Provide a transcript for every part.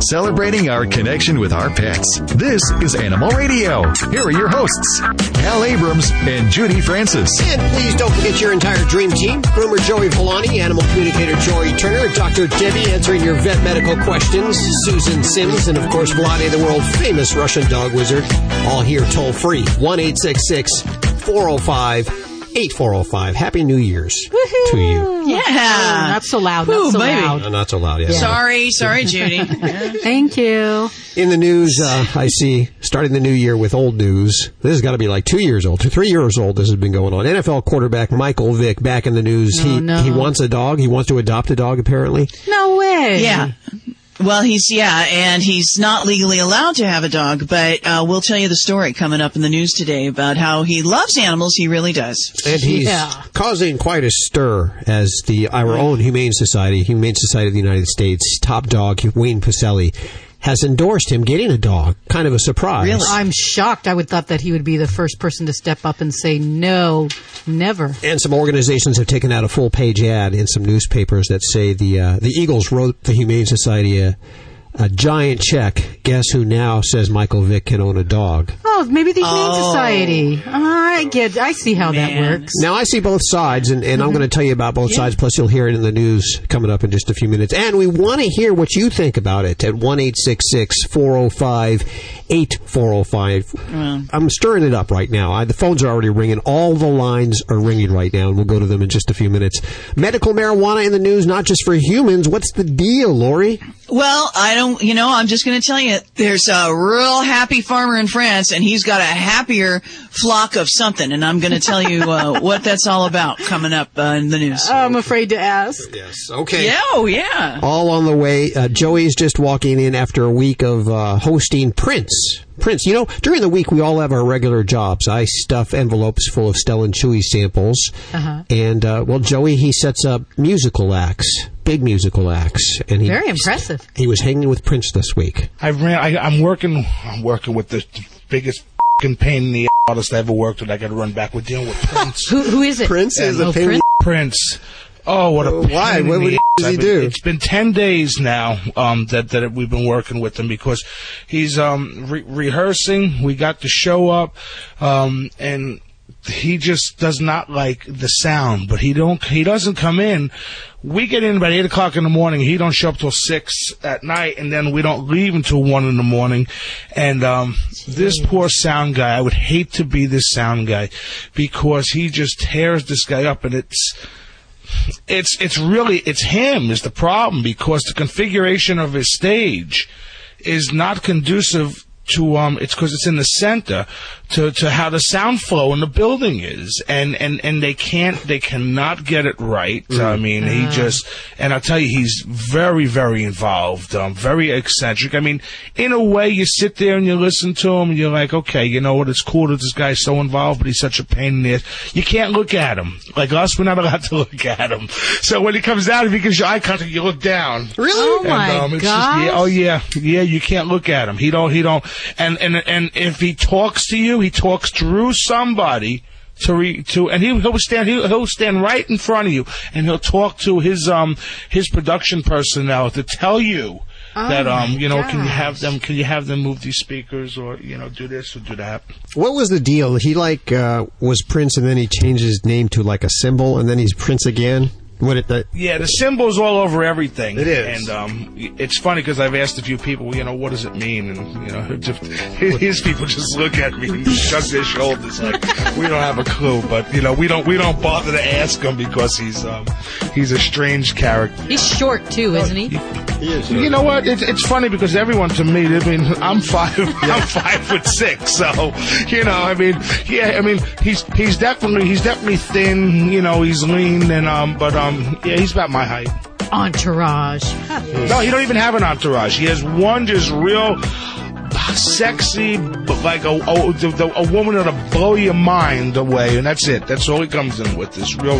celebrating our connection with our pets. This is Animal Radio. Here are your hosts, Hal Abrams and Judy Francis. And please don't forget your entire dream team. Groomer Joey Villani, animal communicator Joy Turner, Dr. Debbie answering your vet medical questions, Susan Sims, and of course Vladi, the world famous Russian dog wizard. All here toll free. 1 405 8405. Happy New Year's to you. Yeah. Oh, not so loud. Not Ooh, so baby. loud. Uh, not so loud, yeah. Sorry, sorry, Judy. Thank you. In the news, uh, I see, starting the new year with old news. This has got to be like two years old, two, three years old. This has been going on. NFL quarterback Michael Vick back in the news. Oh, he no. he wants a dog. He wants to adopt a dog. Apparently, No way. yeah. Well, he's yeah, and he's not legally allowed to have a dog, but uh, we'll tell you the story coming up in the news today about how he loves animals. He really does. and he's Yeah. causing quite a stir as the our own Humane Society, Humane Society of the United States top dog Wayne Pacelle has endorsed him getting a dog. Kind of a surprise. Really? I'm shocked. I would thought that he would be the first person to step up and say no, never. And some organizations have taken out a full page ad in some newspapers that say the uh, the Eagles wrote the Humane Society a, a giant check. Guess who now says Michael Vick can own a dog? Oh, maybe the Humane Oh. Society. I get. I see how that works. Now I see both sides, and, and I'm mm-hmm. going to tell you about both sides. Plus, you'll hear it in the news coming up in just a few minutes. And we want to hear what you think about it at one eight six six four zero five eight four zero five. Mm. I'm stirring it up right now. I, the phones are already ringing. All the lines are ringing right now, and we'll go to them in just a few minutes. Medical marijuana in the news, not just for humans. What's the deal, Lori? Well, I don't, you know, I'm just going to tell you, there's a real happy farmer in France, and he's got a happier flock of something, and I'm going to tell you uh, what that's all about coming up uh, in the news. I'm afraid to ask. Yes. Okay. yeah, oh yeah. all on the way. Uh, Joey's just walking in after a week of uh, hosting Prince. Prince, you know, during the week we all have our regular jobs. I stuff envelopes full of Stella and Chewy samples, Uh-huh. and uh, well, Joey he sets up musical acts, big musical acts, and he Very impressive. He was hanging with Prince this week. I ran. I, I'm working. I'm working with the biggest fing pain in the artist I ever worked with. I got to run back. We're dealing with Prince. Who, who is it? Prince is oh, a pain- Prince? Prince. Oh, what a why? What would he- does he I've been- do? It's been ten days now um, that that we've been working with him because he's um, re- rehearsing. We got the show up, um, and he just does not like the sound. But he don't. He doesn't come in. We get in about eight o'clock in the morning. He don't show up till six at night, and then we don't leave until one in the morning. And um, this poor sound guy, I would hate to be this sound guy because he just tears this guy up, and it's it's it's really it's him is the problem because the configuration of his stage is not conducive to um it's because it's in the center to to how the sound flow in the building is and and and they can't they cannot get it right i mean he just and I'll tell you he's very very involved um very eccentric i mean in a way you sit there and you listen to him and you're like okay you know what it's cool that this guy's so involved but he's such a pain in the ass you can't look at him like us we're not allowed to look at him so when he comes out if he gives you eye contact you look down Really? Oh my and, um, it's. Just, yeah, oh yeah, yeah. You can't look at him. He don't. He don't. And and and if he talks to you, he talks through somebody to re, to, and he he'll stand he'll, he'll stand right in front of you, and he'll talk to his um his production personnel to tell you. that um, you know, can you have them? Can you have them move these speakers, or you know, do this or do that? What was the deal? He like uh, was Prince, and then he changed his name to like a symbol, and then he's Prince again. What it? The, Yeah, the symbols all over everything. It is. and um, it's funny because I've asked a few people, you know, what does it mean? And you know, just, his people just look at me and shrug their shoulders like we don't have a clue. But you know, we don't we don't bother to ask him because he's um, he's a strange character. He's short too, isn't he? You know what? It's, it's funny because everyone to me, I mean, I'm five, I'm five foot six, so you know, I mean, yeah, I mean, he's he's definitely he's definitely thin, you know, he's lean, and um, but um, yeah, he's about my height. Entourage. No, he don't even have an entourage. He has one just real sexy, like a, a, the- the- a woman that'll blow your mind away, and that's it. That's all he comes in with. This real,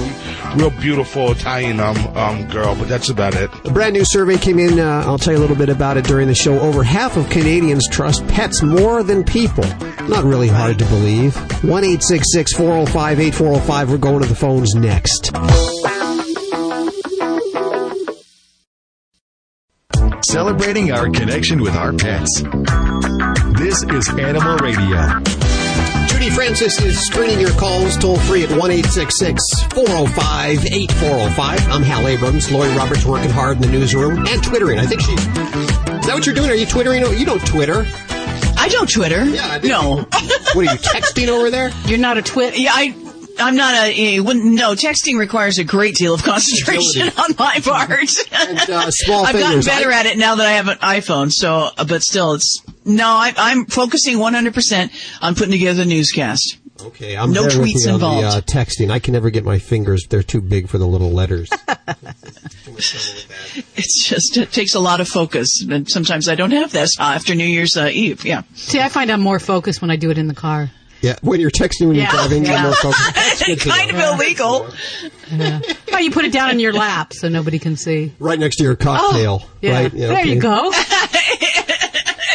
real beautiful Italian um, um girl, but that's about it. A brand new survey came in. Uh, I'll tell you a little bit about it during the show. Over half of Canadians trust pets more than people. Not really hard to believe. 1 405 8405. We're going to the phones next. Celebrating our connection with our pets. This is Animal Radio. Judy Francis is screening your calls toll free at 1 405 8405. I'm Hal Abrams. Lori Roberts working hard in the newsroom and Twittering. I think she. Is that what you're doing? Are you Twittering? You don't Twitter. I don't Twitter. Yeah, I did. no. What are you texting over there? You're not a Twitter. Yeah, I. I'm not a, a no. Texting requires a great deal of concentration on my part. And, uh, small I've gotten fingers. better I- at it now that I have an iPhone. So, uh, but still, it's no. I, I'm focusing 100 percent on putting together the newscast. Okay, I'm No there with tweets you on the, involved. uh, texting. I can never get my fingers; they're too big for the little letters. It's just it takes a lot of focus, and sometimes I don't have that uh, after New Year's uh, Eve. Yeah, See, I find I'm more focused when I do it in the car. Yeah, when you're texting when Yeah. you're driving, you're Yeah. more focused. That's good to kind know. of illegal. Oh, you put it down in your lap so nobody can see. Right next to your cocktail, Oh, Yeah. right? there okay. you go.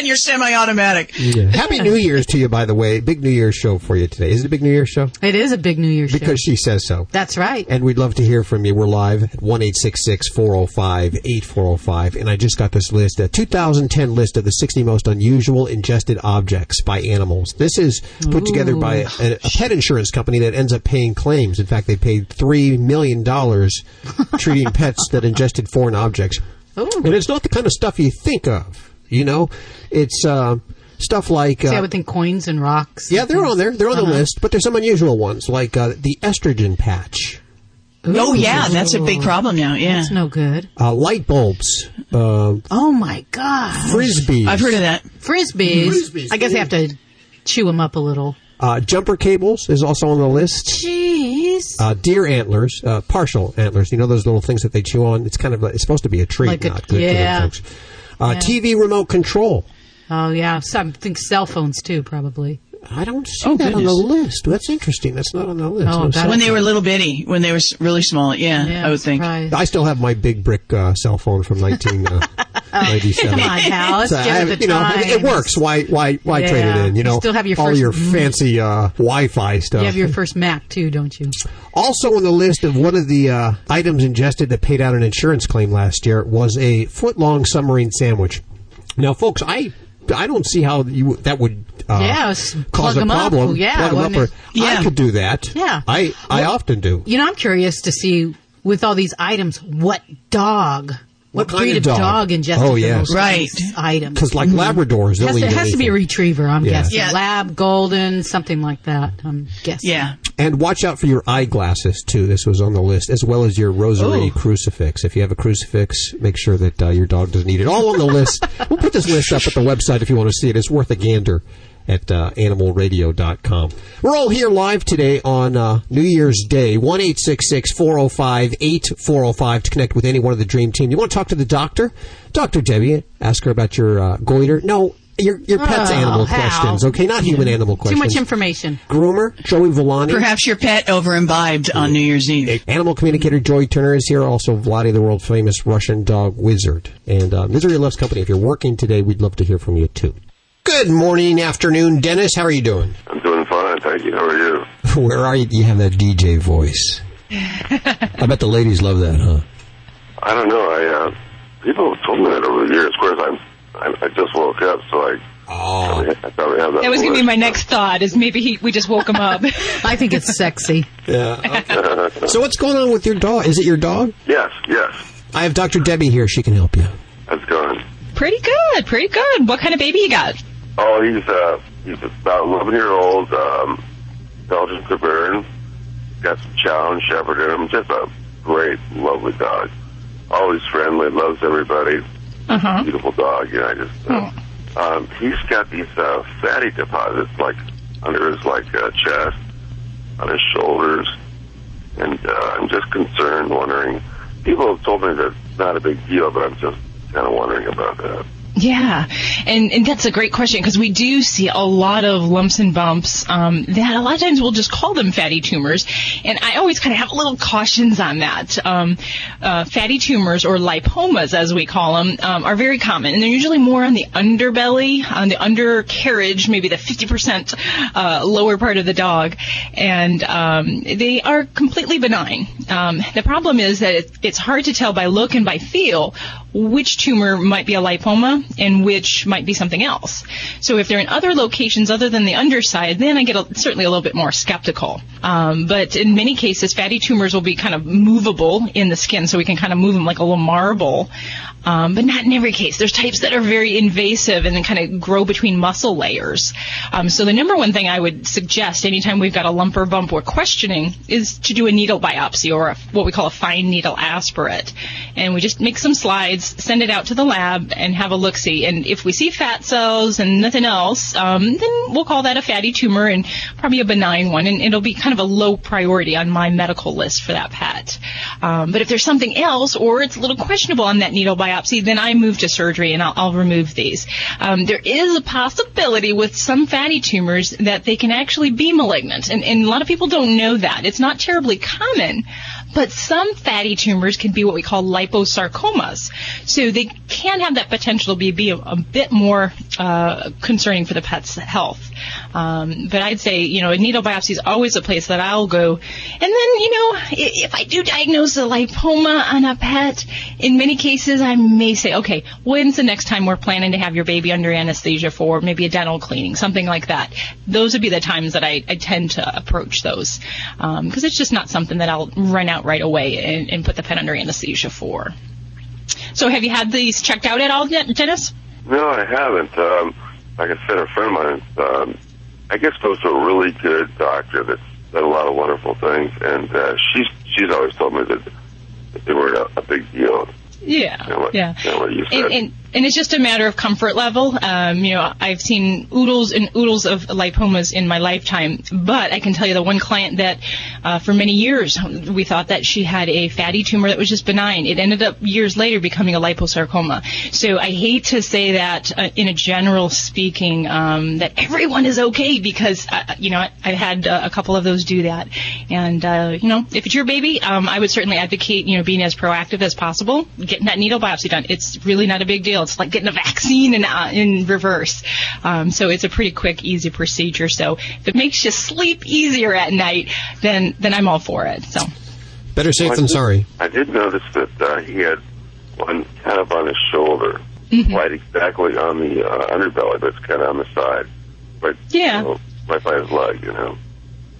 and you're semi-automatic. Yeah. Happy New Year's to you, by the way. Big New Year's show for you today. Is it a big New Year's show? It is a big New Year's show. Because she says so. That's right. And we'd love to hear from you. We're live at 1 405 8405. And I just got this list, a 2010 list of the 60 most unusual ingested objects by animals. This is put together by a, a pet insurance company that ends up paying claims. In fact, they paid $3 million treating pets that ingested foreign objects. Ooh. And it's not the kind of stuff you think of, you know? It's uh, stuff like. See, I Uh, would think coins and rocks. yeah, they're on there. They're on the Uh-huh. list, but there's some unusual ones, like uh, the estrogen patch. Oh yeah, that's a big problem now. Yeah, That's no good. uh, light bulbs, uh, Oh my god. frisbees, I've heard of that. Frisbees. Frisbees, I guess you have to chew them up a little. uh, jumper cables is also on the list. Jeez. Uh, deer antlers, uh, partial antlers. You know those little things that they chew on. It's kind of it's supposed to be a treat, Like a- not good yeah. for them folks. Uh, Yeah. TV remote control. Oh yeah. Some I think cell phones too, probably. I don't see Oh, that on the list. That's interesting. That's not on the list. Oh, No When they phone. were little bitty, when they were really small. Yeah, Yeah, I would think. I still have my big brick uh, cell phone from 1997. Come on, Hal. So give I it the you know, time. it, it works. Why, why, why Yeah. trade it in? You You know, still have your all your fancy uh, Wi-Fi stuff. You have your first Mac too, don't you? Also on the list of one of the uh, items ingested that paid out an insurance claim last year was a foot-long submarine sandwich. Now, folks, I I don't see how you that would uh, Yeah, cause plug a 'em up. problem. Yeah, plug 'em up. Or. Yeah. I could do that. Yeah. I I often do. You know, I'm curious to see with all these items what dog, What what, kind breed of of dog? dog, ingested Oh, the most of Right. items. Because like Labradors, It they'll has, eat to, it has to be a retriever, I'm Yeah. guessing. Yeah. Lab, golden, something like that. I'm guessing. Yeah. And watch out for your eyeglasses too. This was on the list, as well as your rosary Oh. crucifix. If you have a crucifix, make sure that uh, your dog doesn't eat it. All on the list. we'll put this list up at the website if you want to see it. It's worth a gander at uh, animalradio.com. We're all here live today on uh, New Year's Day. One eight six six four zero five eight four zero five to connect with any one of the Dream Team. You want to talk to the doctor, Doctor Debbie? Ask her about your uh, goiter. No. Your, your pet's Oh, animal Hal. questions, okay? Not human animal questions. Too much information. Groomer, Joey Villani. Perhaps your pet over imbibed on New Year's Eve. Animal communicator Joy Turner is here. Also, Vladi, the world famous Russian dog wizard. And uh, Misery Loves Company. If you're working today, we'd love to hear from you too. Good morning, afternoon, Dennis. How are you doing? I'm doing fine, thank you. How are you? Where are you? You have that DJ voice. I bet the ladies love that, huh? I don't know. I uh, people have told me that over the years. Of course, I'm. I, I just woke up, so I. Oh, I probably have that. That was going to be my next thought. Is maybe he, we just woke him up. I think it's sexy. yeah. okay. so what's going on with your dog? Is it your dog? Yes, yes. I have Dr. Debbie here. She can help you. That's going. pretty good, pretty good. What kind of baby you got? Oh, he's uh, he's about 11 year old um, Belgian Bavarian. Got some chow and shepherd in him. Just a great, lovely dog. Always friendly, loves everybody. Uh huh. Beautiful dog. You know, I just. Uh, um, he's got these uh, fatty deposits like under his like uh, chest, on his shoulders, and uh, I'm just concerned, wondering. People have told me that it's not a big deal, but I'm just kind of wondering about that. Yeah, and and that's a great question because we do see a lot of lumps and bumps um, that a lot of times we'll just call them fatty tumors, and I always kind of have little cautions on that. Um, uh, fatty tumors or lipomas, as we call them, um, are very common, and they're usually more on the underbelly, on the undercarriage, maybe the 50% uh, lower part of the dog, and um, they are completely benign. Um, the problem is that it, it's hard to tell by look and by feel which tumor might be a lipoma and which might be something else. So if they're in other locations other than the underside, then I get a, certainly a little bit more skeptical. Um, but in many cases, fatty tumors will be kind of movable in the skin, so we can kind of move them like a little marble. Um, but not in every case. There's types that are very invasive and then kind of grow between muscle layers. Um, so the number one thing I would suggest anytime we've got a lump or bump we're questioning is to do a needle biopsy or a, what we call a fine needle aspirate. And we just make some slides, send it out to the lab, and have a look see. And if we see fat cells and nothing else, um, then we'll call that a fatty tumor and probably a benign one. And it'll be kind of a low priority on my medical list for that pet. Um, but if there's something else or it's a little questionable on that needle biopsy, then I move to surgery and I'll, I'll remove these. Um, there is a possibility with some fatty tumors that they can actually be malignant. And, and a lot of people don't know that. It's not terribly common, but some fatty tumors can be what we call liposarcomas. So they can have that potential to be, be a, a bit more uh, concerning for the pet's health. Um, but I'd say, you know, a needle biopsy is always a place that I'll go. And then, you know, if I do diagnose a lipoma on a pet, in many cases I may say, okay, when's the next time we're planning to have your baby under anesthesia for maybe a dental cleaning, something like that. Those would be the times that I, I tend to approach those. Because um, it's just not something that I'll run out right away and, and put the pet under anesthesia for. So have you had these checked out at all, Dennis? No, I haven't. Um, like I said, a friend of mine, um, I guess goes to a really good doctor that's done a lot of wonderful things, and uh, she's she's always told me that, they were a, a big deal. Yeah, You know what, yeah. you know what you. And, and, and it's just a matter of comfort level. Um, you know, I've seen oodles and oodles of lipomas in my lifetime, but I can tell you the one client that, uh, for many years, we thought that she had a fatty tumor that was just benign. It ended up years later becoming a liposarcoma. So I hate to say that, uh, in a general speaking, um, that everyone is okay because, uh, you know, I've had uh, a couple of those do that. And, uh, you know, if it's your baby, um, I would certainly advocate, you know, being as proactive as possible, getting that needle biopsy done. It's really not a big deal. It's like getting a vaccine in, uh, in reverse. Um, so it's a pretty quick, easy procedure. So if it makes you sleep easier at night, then, then I'm all for it. So. Better safe Well, than did- sorry. I did notice that uh, he had one kind of on his shoulder, Mm-hmm. right exactly on the uh, underbelly, but it's kind of on the side, right, Yeah. you know, right by his leg, you know.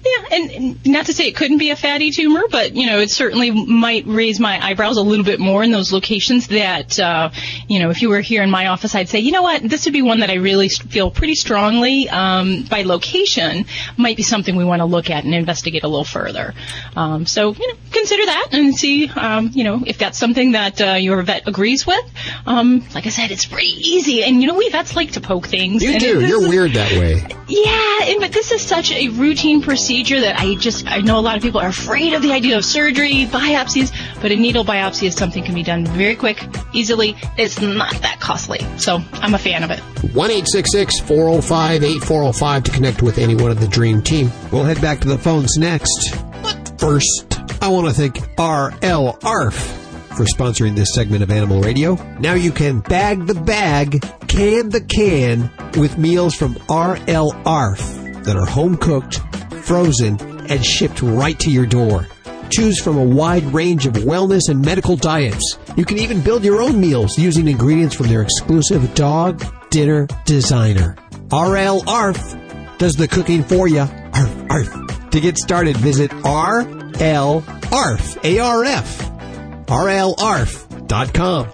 Yeah, and, not to say it couldn't be a fatty tumor, but you know, it certainly might raise my eyebrows a little bit more in those locations. That uh, you know, if you were here in my office, I'd say, you know what, this would be one that I really feel pretty strongly um, by location might be something we want to look at and investigate a little further. Um, so you know, consider that and see, um, you know, if that's something that uh, your vet agrees with. Um, like I said, it's pretty easy, and you know, we vets like to poke things. You and do. You're is- weird that way. yeah, and, but this is such a routine procedure that I just I know a lot of people are afraid of the idea of surgery, biopsies, but a needle biopsy is something can be done very quick, easily. It's not that costly, so I'm a fan of it. 1 405 8405 to connect with anyone of the Dream Team. We'll head back to the phones next. But first, I want to thank RL ARF for sponsoring this segment of Animal Radio. Now you can bag the bag, can the can with meals from RL ARF that are home cooked, frozen, and shipped right to your door. Choose from a wide range of wellness and medical diets. You can even build your own meals using ingredients from their exclusive dog dinner designer. RL ARF does the cooking for you. Arf, arf. To get started, visit RL ARF, A-R-F, RLARF.com.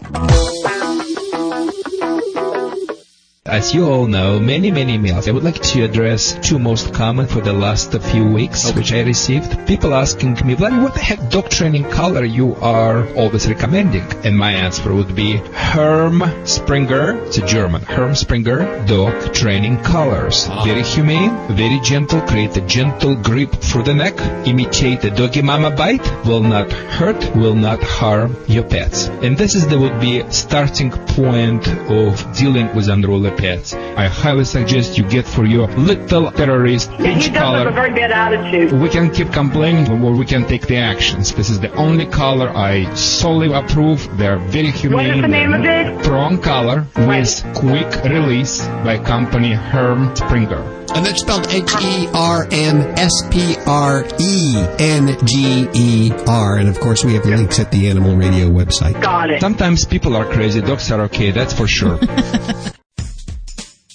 As you all know, many, many emails. I would like to address two most common for the last few weeks, which I received. People asking me, Vlad, what the heck dog training color you are always recommending? And my answer would be Herm Sprenger, it's a German, Herm Sprenger dog training colors. Ah. Very humane, very gentle, create a gentle grip through the neck, imitate the doggy mama bite, will not hurt, will not harm your pets. And this is the would be starting point of dealing with unruly pets, I highly suggest you get for your little terrorist Yeah, he peach does have color. a very bad attitude. We can keep complaining or we can take the actions. This is the only color I solely approve. They're very humane. What is the name of it? Prong color with quick release by company Herm Sprenger. And that's spelled H E R M S P R E N G E R. And of course, we have links at the Animal Radio website. Got it. Sometimes people are crazy. Dogs are okay. That's for sure.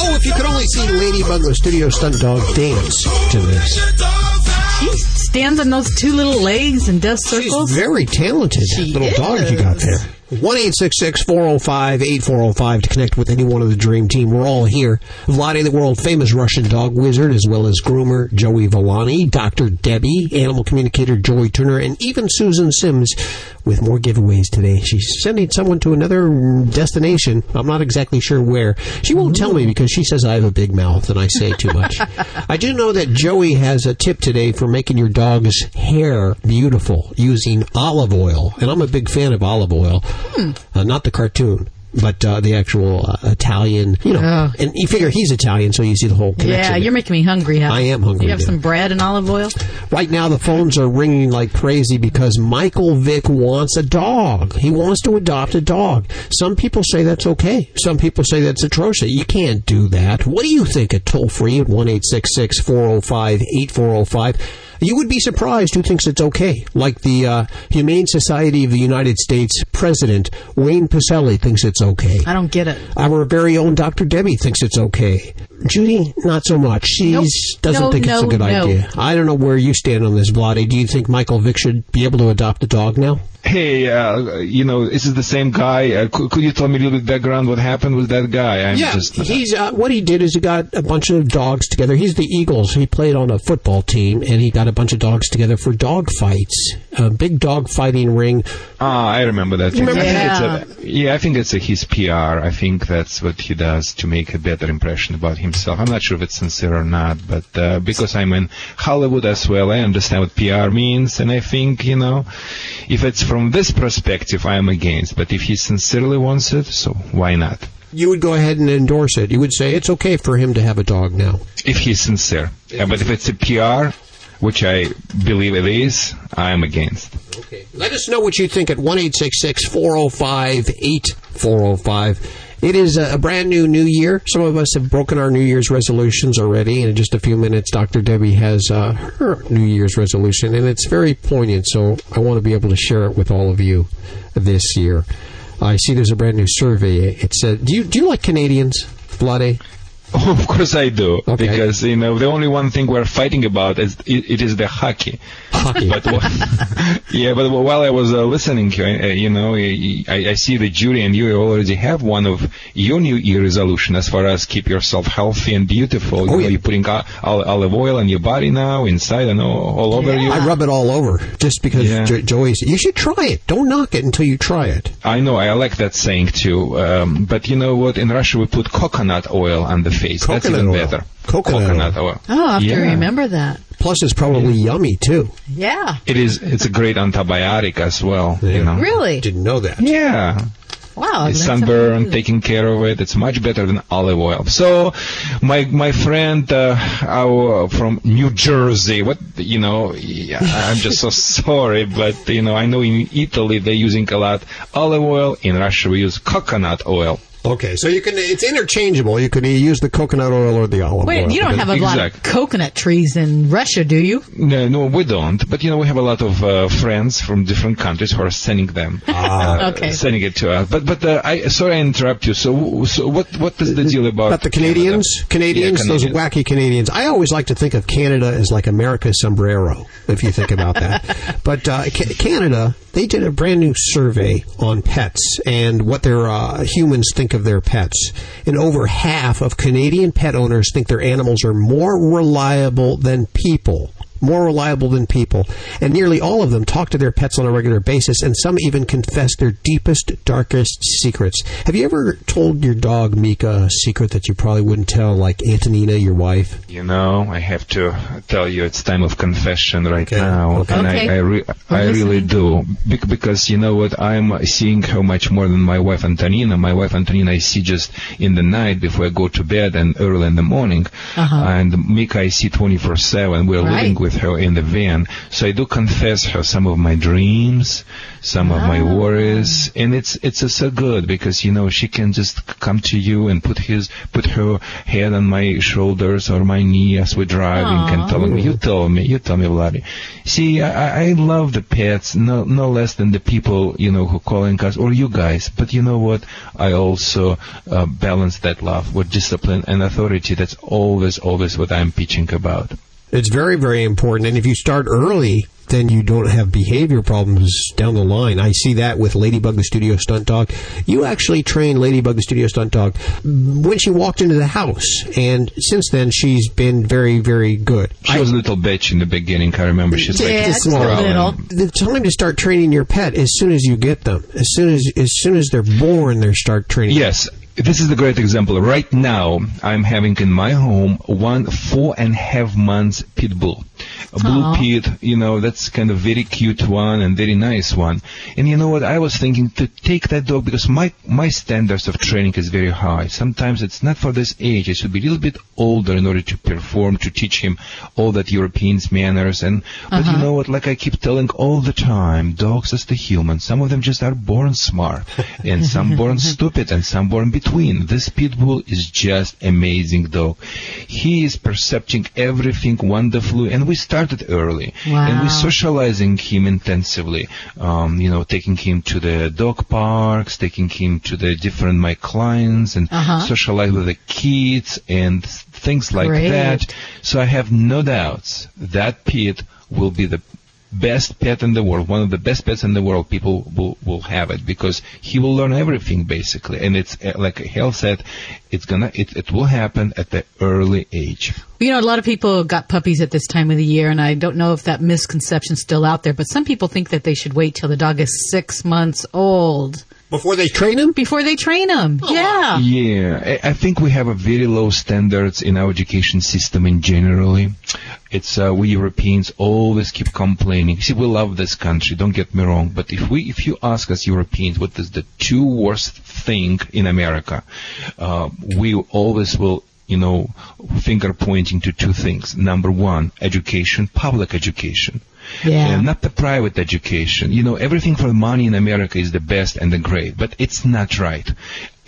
Oh, if you could only see the studio stunt dog, dance to this. She stands on those two little legs and does circles. Very talented She little dog you got there. 1 405 8405 to connect with any one of the Dream Team. We're all here. Vlade, the world famous Russian dog wizard, as well as groomer Joey Villani, Dr. Debbie, animal communicator Joy Turner, and even Susan Sims with more giveaways today. She's sending someone to another destination. I'm not exactly sure where. She won't tell me because she says I have a big mouth and I say too much. I do know that Joey has a tip today for making your dog's hair beautiful using olive oil. And I'm a big fan of olive oil. Uh, not the cartoon. But uh, the actual uh, Italian, you know, Oh. and you figure he's Italian, so you see the whole connection. Yeah, you're making me hungry. I am hungry You have now. some bread and olive oil? Right now, the phones are ringing like crazy because Michael Vick wants a dog. He wants to adopt a dog. Some people say that's okay. Some people say that's atrocious. You can't do that. What do you think? At toll free at one eight six six four zero five eight four zero five. You would be surprised who thinks it's okay. Like the uh, Humane Society of the United States president, Wayne Pacelle, thinks it's okay. I don't get it. Our very own Dr. Debbie thinks it's okay. Judy, not so much. She Nope. doesn't No, think it's a good no. idea. I don't know where you stand on this, Vlade. Do you think Michael Vick should be able to adopt a dog now? Hey, uh, you know, this is the same guy. Uh, could, could you tell me a little bit background what happened with that guy? I'm yeah, just he's uh, what he did is he got a bunch of dogs together. He's the Eagles. He played on a football team, and he got a bunch of dogs together for dog fights. A big dog fighting ring. Ah, I remember that. You remember I think that? it's a, yeah, I think it's a, his PR. I think that's what he does to make a better impression about himself. I'm not sure if it's sincere or not, but uh, because I'm in Hollywood as well, I understand what PR means, and I think you know, if it's from this perspective, I am against. But if he sincerely wants it, so why not? You would go ahead and endorse it. You would say it's okay for him to have a dog now. If he's sincere, yeah, but if it's a PR, which I believe it is, I am against. Okay. Let us know what you think at 1 405 8405. It is a brand new new year. Some of us have broken our New Year's resolutions already. And in just a few minutes, Dr. Debbie has uh, her New Year's resolution, and it's very poignant. So I want to be able to share it with all of you this year. I see there's a brand new survey. It said, "Do you do you like Canadians, Vlade?" Oh, of course I do, Okay. because you know the only one thing we're fighting about is it, it is the hockey. Hockey. But yeah, but while I was uh, listening, uh, you know, I, I see that Judy and you already have one of your New Year resolution as far as keep yourself healthy and beautiful. You Oh, know, yeah. You're putting olive oil on your body now, inside and all, all over you. I rub it all over just because Yeah. jo- Joey You should try it. Don't knock it until you try it. I know, I like that saying too. Um, but you know what? In Russia, we put coconut oil on the face. That's Coconut even oil. better. Coconut oil. Oh, I have Yeah. to remember that. Plus, it's probably yummy, too. Yeah. It is. It's a great antibiotic as well. You know. Really? Didn't know that. Yeah. Wow, that's sunburn, taking care of it. It's much better than olive oil. So, my my friend uh, our, from New Jersey, what you know, yeah, I'm just so sorry, but you know, I know in Italy they're using a lot olive oil. In Russia, we use coconut oil. Okay, so you can it's interchangeable. You can use the coconut oil or the olive oil. Wait, oil. you don't have a lot of coconut trees in Russia, do you? No, no, we don't. But you know, we have a lot of uh, friends from different countries who are sending them, uh, Okay. sending it to us. But but uh, I sorry I interrupt you. So so what what is the deal about? About the Canadians, Canadians, Yeah, those wacky Canadians. I always like to think of Canada as like America's sombrero, if you think about that. but uh, Ca- Canada, they did a brand new survey on pets and what their uh, humans think of their pets. And over half of Canadian pet owners think their animals are more reliable than people. More reliable than people. And nearly all of them talk to their pets on a regular basis, and some even confess their deepest, darkest secrets. Have you ever told your dog, Mika, a secret that you probably wouldn't tell, like Antonina, your wife? You know, I have to tell you, it's time of confession right now, okay. and Okay. I, I, re- I really do, Bec- because you know what? I'm seeing her much more than my wife Antonina. My wife Antonina, I see just in the night before I go to bed and early in the morning, uh-huh. and Mika I see 24/7. We're Right. living with her in the van, so I do confess her some of my dreams, some of my worries, and it's it's so good because you know she can just come to you and put his put her head on my shoulders or my knee as we're driving and telling me, you tell me, you tell me, Vladi. See, I, I love the pets no no less than the people you know who calling us or you guys, but you know what? I also uh, balance that love with discipline and authority. That's always always what I'm pitching about. It's very, very important. And if you start early, then you don't have behavior problems down the line. I see that with Ladybug the Studio Stunt Dog. You actually trained Ladybug the Studio Stunt Dog when she walked into the house. And since then, she's been very, very good. She was a little bitch in the beginning. I remember she's like Yeah, just a little. the time to start training your pet as soon as you get them. As soon as as soon as they're born, they start training. Yes, this is a great example. Right now, I'm having in my home one four and a half months pit bull. A blue Aw. pit, you know, that's kind of very cute one and very nice one. And you know what? I was thinking to take that dog because my, my standards of training is very high. Sometimes it's not for this age. It should be a little bit older in order to perform, to teach him all that Europeans manners. And, but you uh-huh. know what? Like I keep telling all the time, dogs as the humans, some of them just are born smart and some born stupid and some born between. This pit bull is just amazing dog. He is percepting everything wonderfully and we started early and we Wow. socializing him intensively. Um, you know, taking him to the dog parks, taking him to the different my clients and Uh-huh. socialize with the kids and things like Great. that. So I have no doubts that Pete will be the best pet in the world, one of the best pets in the world. People will, will have it because he will learn everything basically. And it's uh, like Hale said, it's gonna, it, it will happen at the early age. You know, a lot of people got puppies at this time of the year, and I don't know if that misconception's still out there, but some people think that they should wait till the dog is six months old Before they train them? before they train them. Yeah. Yeah, I I think we have a very low standards in our education system in generally. It's uh, we Europeans always keep complaining. See, we love this country. Don't get me wrong, but if we, if you ask us Europeans, what is the two worst thing in America, uh, we always will. You know, finger pointing to two things. Number one, education, public education. Yeah. And not the private education. You know, everything for money in America is the best and the great, but it's not right.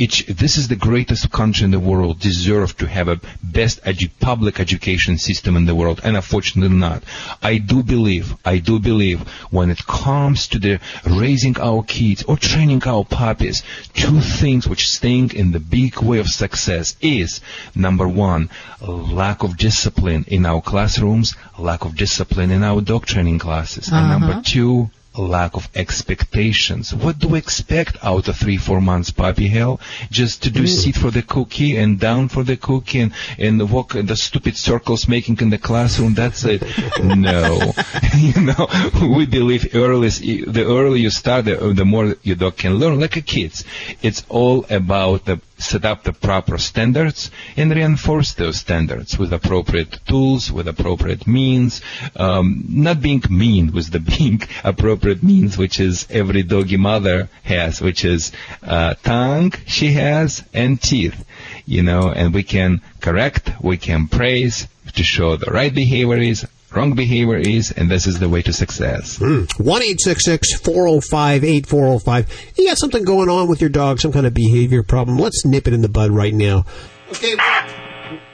Each, this is the greatest country in the world, deserve to have a best edu- public education system in the world, and unfortunately not. I do believe, I do believe, when it comes to the raising our kids or training our puppies, two things which staying in the big way of success is number one, lack of discipline in our classrooms, lack of discipline in our dog training classes, and number uh-huh. two, lack of expectations. What do we expect out of three, four months puppy hell? Just to do mm. sit for the cookie and down for the cookie and, and walk in the stupid circles making in the classroom. That's it. no. you know, we believe early, the earlier you start, the, the more your dog can learn, like a kids. It's all about the set up the proper standards and reinforce those standards with appropriate tools, with appropriate means, um, not being mean with the being appropriate means, which is every doggy mother has, which is uh, tongue she has and teeth, you know, and we can correct, we can praise to show the right behavior is, wrong behavior is, and this is the way to success. One eight six six four zero five eight four zero five. You got something going on with your dog, some kind of behavior problem. Let's nip it in the bud right now. Okay.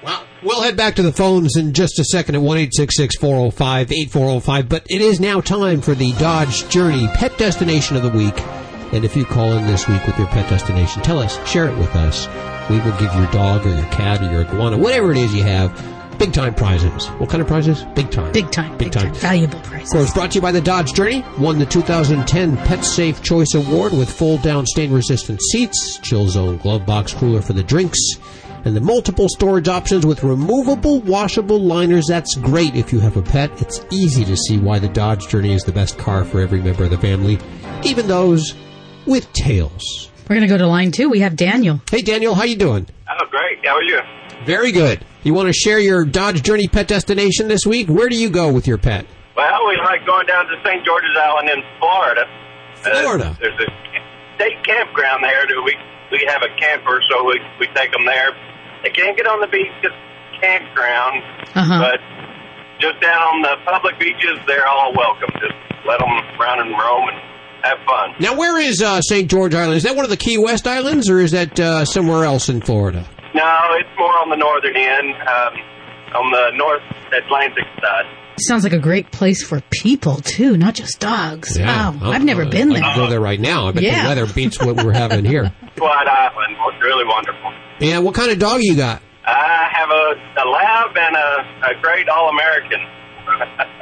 Well, we'll head back to the phones in just a second at one eight six six four zero five eight four zero five. But it is now time for the Dodge Journey Pet Destination of the Week. And if you call in this week with your pet destination, tell us, share it with us. We will give your dog or your cat or your iguana, whatever it is you have, big time prizes. What kind of prizes? Big time. Big time. Big time. Valuable price. Of course, brought to you by the Dodge Journey. Won the 2010 Pet Safe Choice Award with fold down stain resistant seats, chill zone glove box cooler for the drinks, and the multiple storage options with removable washable liners. That's great if you have a pet. It's easy to see why the Dodge Journey is the best car for every member of the family, even those with tails. We're going to go to line two. We have Daniel. Hey, Daniel, how you doing? Oh, great. How are you? Very good. You want to share your Dodge Journey pet destination this week? Where do you go with your pet? Well, we like going down to St. George's Island in Florida. Florida? Uh, there's a state campground there. that We we have a camper, so we we take them there. They can't get on the beach because campground, Uh-huh. but just down on the public beaches, they're all welcome. Just let them run and roam and have fun. Now, where is uh, St. George Island? Is that one of the Key West Islands, or is that uh, somewhere else in Florida? No, it's more on the northern end, um, on the North Atlantic side. Sounds like a great place for people too, not just dogs. Wow, Oh, I've never uh, been I there. could go there right now. I bet Yeah. the weather beats what we're having here. White Island was really wonderful. And what kind of dog you got? I have a, a lab and a, a great All American.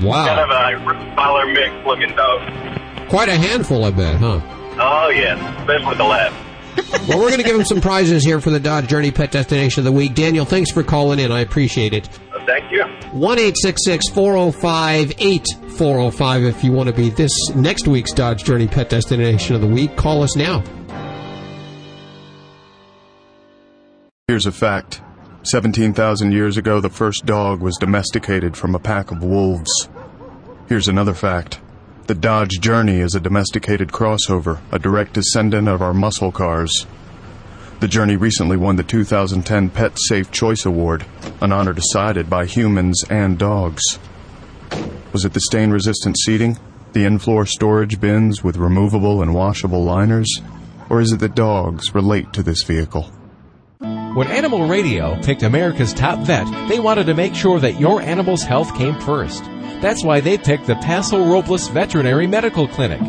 Wow. kind of a Rottweiler mix looking dog. Quite a handful, I bet, huh? Oh, yes, especially the lab. Well, we're going to give him some prizes here for the Dodge Journey Pet Destination of the Week. Daniel, thanks for calling in. I appreciate it. Thank you. 1 405 8405 if you want to be this next week's Dodge Journey Pet Destination of the Week. Call us now. Here's a fact 17,000 years ago, the first dog was domesticated from a pack of wolves. Here's another fact the Dodge Journey is a domesticated crossover, a direct descendant of our muscle cars. The Journey recently won the 2010 Pet Safe Choice Award, an honor decided by humans and dogs. Was it the stain resistant seating, the in floor storage bins with removable and washable liners, or is it that dogs relate to this vehicle? When Animal Radio picked America's top vet, they wanted to make sure that your animal's health came first. That's why they picked the Paso Robles Veterinary Medical Clinic.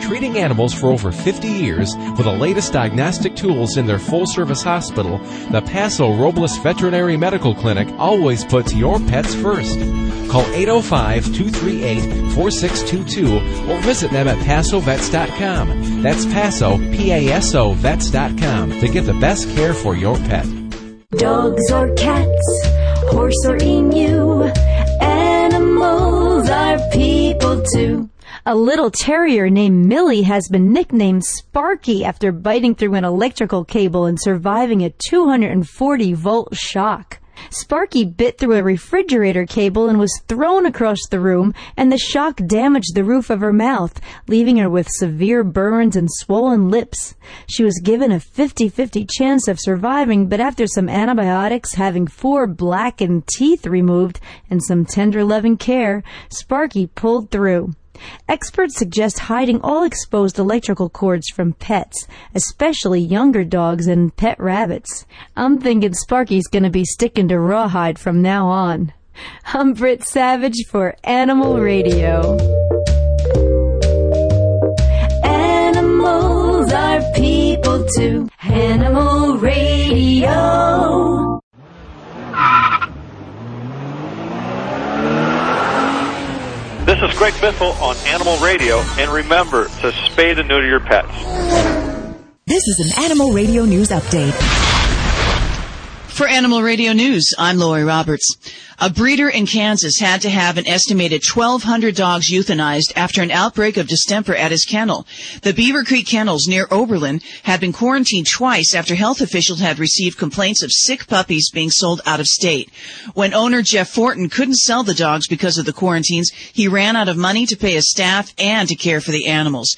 Treating animals for over 50 years with the latest diagnostic tools in their full service hospital, the Paso Robles Veterinary Medical Clinic always puts your pets first. Call 805 238 4622 or visit them at PasoVets.com. That's Paso, P A S O Vets.com to get the best care for your pet. Dogs or cats, horse or emu, are people too. A little terrier named Millie has been nicknamed Sparky after biting through an electrical cable and surviving a 240 volt shock. Sparky bit through a refrigerator cable and was thrown across the room, and the shock damaged the roof of her mouth, leaving her with severe burns and swollen lips. She was given a 50-50 chance of surviving, but after some antibiotics, having four blackened teeth removed, and some tender loving care, Sparky pulled through. Experts suggest hiding all exposed electrical cords from pets, especially younger dogs and pet rabbits. I'm thinking Sparky's gonna be sticking to rawhide from now on. I'm Britt Savage for Animal Radio. Animals are people too. Animal Radio. This is Greg Biffle on Animal Radio, and remember to spay and neuter your pets. This is an Animal Radio News Update. For Animal Radio News, I'm Lori Roberts. A breeder in Kansas had to have an estimated 1,200 dogs euthanized after an outbreak of distemper at his kennel. The Beaver Creek Kennels near Oberlin had been quarantined twice after health officials had received complaints of sick puppies being sold out of state. When owner Jeff Fortin couldn't sell the dogs because of the quarantines, he ran out of money to pay his staff and to care for the animals.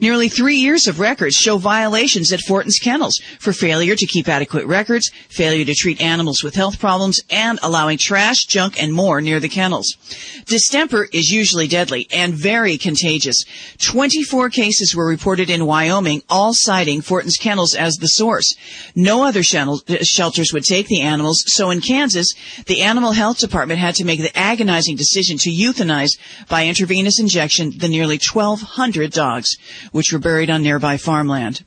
Nearly three years of records show violations at Fortin's Kennels for failure to keep adequate records, failure to treat animals with health problems, and allowing trash, junk, and more near the kennels. Distemper is usually deadly and very contagious. 24 cases were reported in Wyoming, all citing Fortin's Kennels as the source. No other uh, shelters would take the animals, so in Kansas, the Animal Health Department had to make the agonizing decision to euthanize by intravenous injection the nearly 1,200 dogs which were buried on nearby farmland.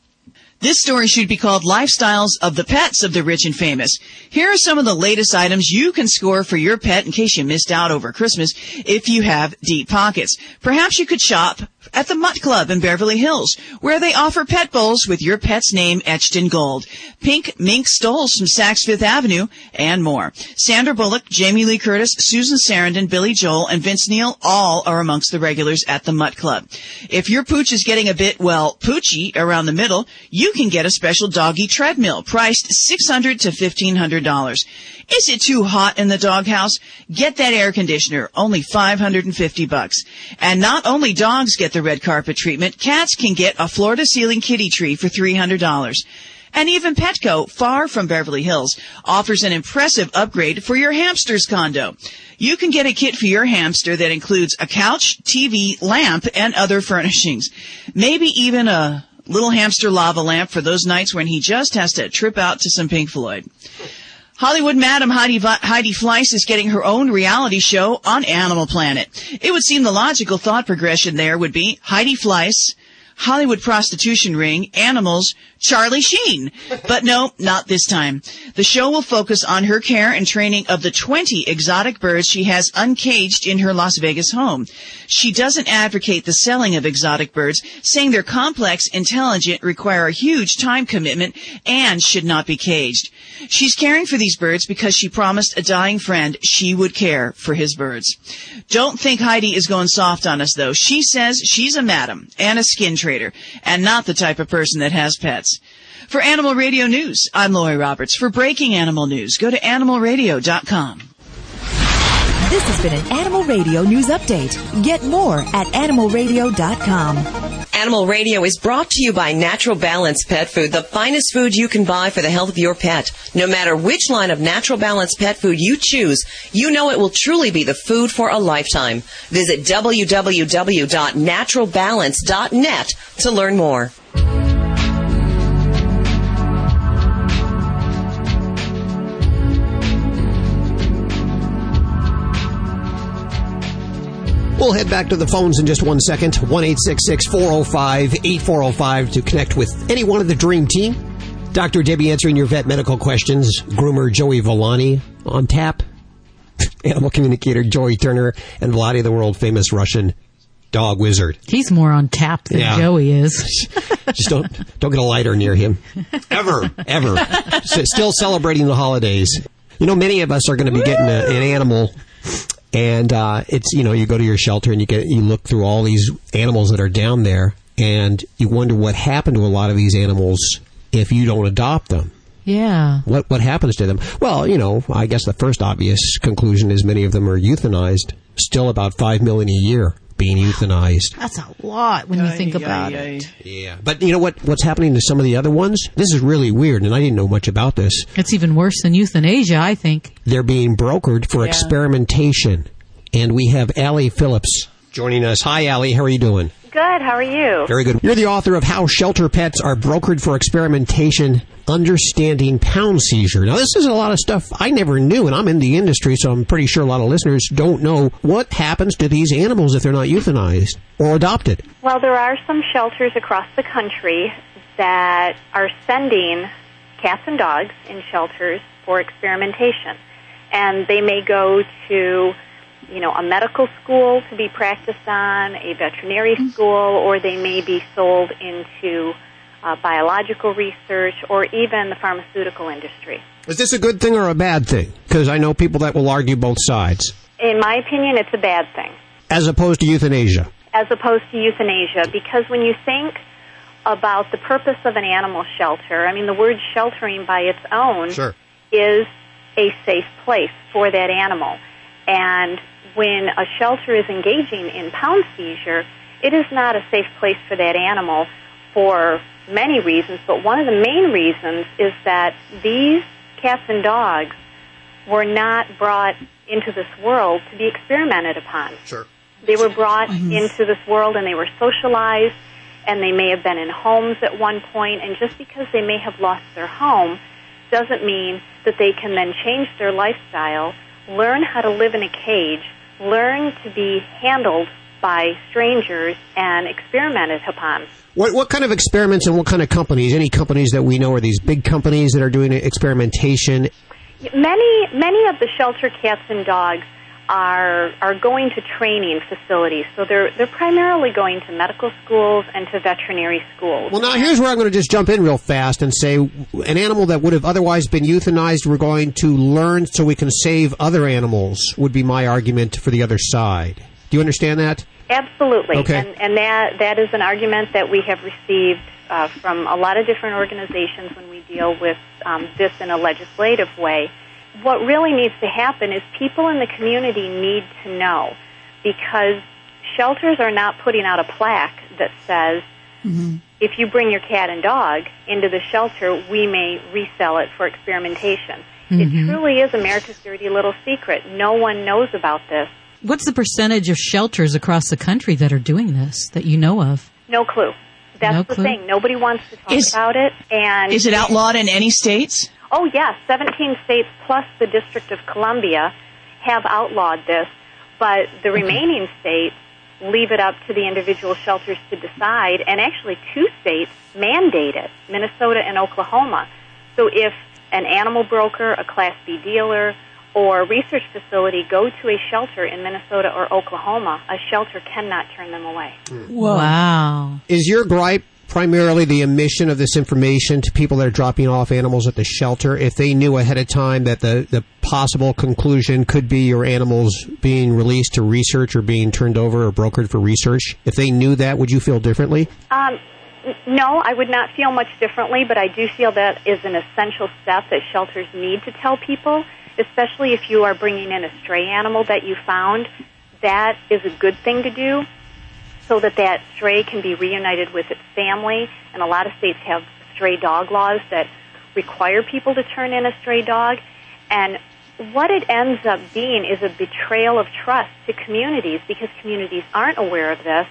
This story should be called Lifestyles of the Pets of the Rich and Famous. Here are some of the latest items you can score for your pet in case you missed out over Christmas if you have deep pockets. Perhaps you could shop at the Mutt Club in Beverly Hills, where they offer pet bowls with your pet's name etched in gold, pink mink stoles from Saks Fifth Avenue, and more. Sandra Bullock, Jamie Lee Curtis, Susan Sarandon, Billy Joel, and Vince Neil all are amongst the regulars at the Mutt Club. If your pooch is getting a bit, well, poochy around the middle, you can get a special doggy treadmill priced $600 to $1,500. Is it too hot in the doghouse? Get that air conditioner, only 550 bucks. And not only dogs get the red carpet treatment, cats can get a floor to ceiling kitty tree for $300. And even Petco, far from Beverly Hills, offers an impressive upgrade for your hamster's condo. You can get a kit for your hamster that includes a couch, TV, lamp, and other furnishings. Maybe even a little hamster lava lamp for those nights when he just has to trip out to some Pink Floyd. Hollywood Madam Heidi, Heidi Fleiss is getting her own reality show on Animal Planet. It would seem the logical thought progression there would be Heidi Fleiss, Hollywood prostitution ring, animals, Charlie Sheen. But no, not this time. The show will focus on her care and training of the 20 exotic birds she has uncaged in her Las Vegas home. She doesn't advocate the selling of exotic birds, saying they're complex, intelligent, require a huge time commitment, and should not be caged. She's caring for these birds because she promised a dying friend she would care for his birds. Don't think Heidi is going soft on us though. She says she's a madam and a skin trader and not the type of person that has pets. For Animal Radio News, I'm Lori Roberts. For breaking animal news, go to animalradio.com. This has been an Animal Radio News Update. Get more at animalradio.com. Animal Radio is brought to you by Natural Balance Pet Food, the finest food you can buy for the health of your pet. No matter which line of Natural Balance Pet Food you choose, you know it will truly be the food for a lifetime. Visit www.naturalbalance.net to learn more. We'll head back to the phones in just one second. 1 405 8405 to connect with any one of the Dream Team. Dr. Debbie answering your vet medical questions. Groomer Joey Villani on tap. Animal communicator Joy Turner and Vladi, the world famous Russian dog wizard. He's more on tap than Yeah. Joey is. Just don't don't get a lighter near him. Ever, ever. Still celebrating the holidays. You know, many of us are going to be getting a, an animal, and uh, it's you know you go to your shelter and you get you look through all these animals that are down there, and you wonder what happened to a lot of these animals if you don't adopt them. Yeah. What what happens to them? Well, you know, I guess the first obvious conclusion is many of them are euthanized. Still about five million a year being euthanized. That's a lot when you think about it. Yeah. But you know what? What's happening to some of the other ones? This is really weird, and I didn't know much about this. It's even worse than euthanasia, I think. They're being brokered for Yeah. experimentation, and we have Allie Phillips joining us. Hi, Allie. How are you doing? Good. How are you? Very good. You're the author of How Shelter Pets Are Brokered for Experimentation Understanding Pound Seizure. Now, this is a lot of stuff I never knew, and I'm in the industry, so I'm pretty sure a lot of listeners don't know what happens to these animals if they're not euthanized or adopted. Well, there are some shelters across the country that are sending cats and dogs in shelters for experimentation. And they may go to, you know, a medical school to be practiced on, a veterinary school, or they may be sold into uh, biological research or even the pharmaceutical industry. Is this a good thing or a bad thing? Because I know people that will argue both sides. In my opinion, it's a bad thing. As opposed to euthanasia. as opposed to euthanasia because when you think about the purpose of an animal shelter, I mean, the word sheltering by its own Sure. is a safe place for that animal. And when a shelter is engaging in pound seizure, it is not a safe place for that animal for many reasons, but one of the main reasons is that these cats and dogs were not brought into this world to be experimented upon. Sure. They were brought mm-hmm. into this world and they were socialized and they may have been in homes at one point and just because they may have lost their home doesn't mean that they can then change their lifestyle, learn how to live in a cage, learn to be handled by strangers and experimented upon. What what kind of experiments and what kind of companies? Any companies that we know are these big companies that are doing experimentation? Many many of the shelter cats and dogs are are going to training facilities. So they're they're primarily going to medical schools and to veterinary schools. Well, now here's where I'm going to just jump in real fast and say an animal that would have otherwise been euthanized, we're going to learn so we can save other animals, would be my argument for the other side. Do you understand that? Absolutely, Okay. and and that that is an argument that we have received uh, from a lot of different organizations when we deal with um, this in a legislative way. What really needs to happen is people in the community need to know because shelters are not putting out a plaque that says if you bring your cat and dog into the shelter, we may resell it for experimentation. It Mhm. truly is America's dirty little secret. No one knows about this. What's the percentage of shelters across the country that are doing this that you know of? No clue. That's No the clue? thing. Nobody wants to talk Is- about it. And Is it outlawed in any states? Oh yes, 17 states plus the District of Columbia have outlawed this, but the mm-hmm. remaining states leave it up to the individual shelters to decide. And actually, two states mandate it: Minnesota and Oklahoma. So if an animal broker, a Class B dealer, or a research facility go to a shelter in Minnesota or Oklahoma, a shelter cannot turn them away. Wow. Is your gripe primarily the omission of this information to people that are dropping off animals at the shelter? If they knew ahead of time that the, the possible conclusion could be your animals being released to research or being turned over or brokered for research, if they knew that, would you feel differently? Um, no, I would not feel much differently, but I do feel that is an essential step that shelters need to tell people, especially if you are bringing in a stray animal that you found. That is a good thing to do so that that stray can be reunited with its family. And a lot of states have stray dog laws that require people to turn in a stray dog. And what it ends up being is a betrayal of trust to communities because communities aren't aware of this.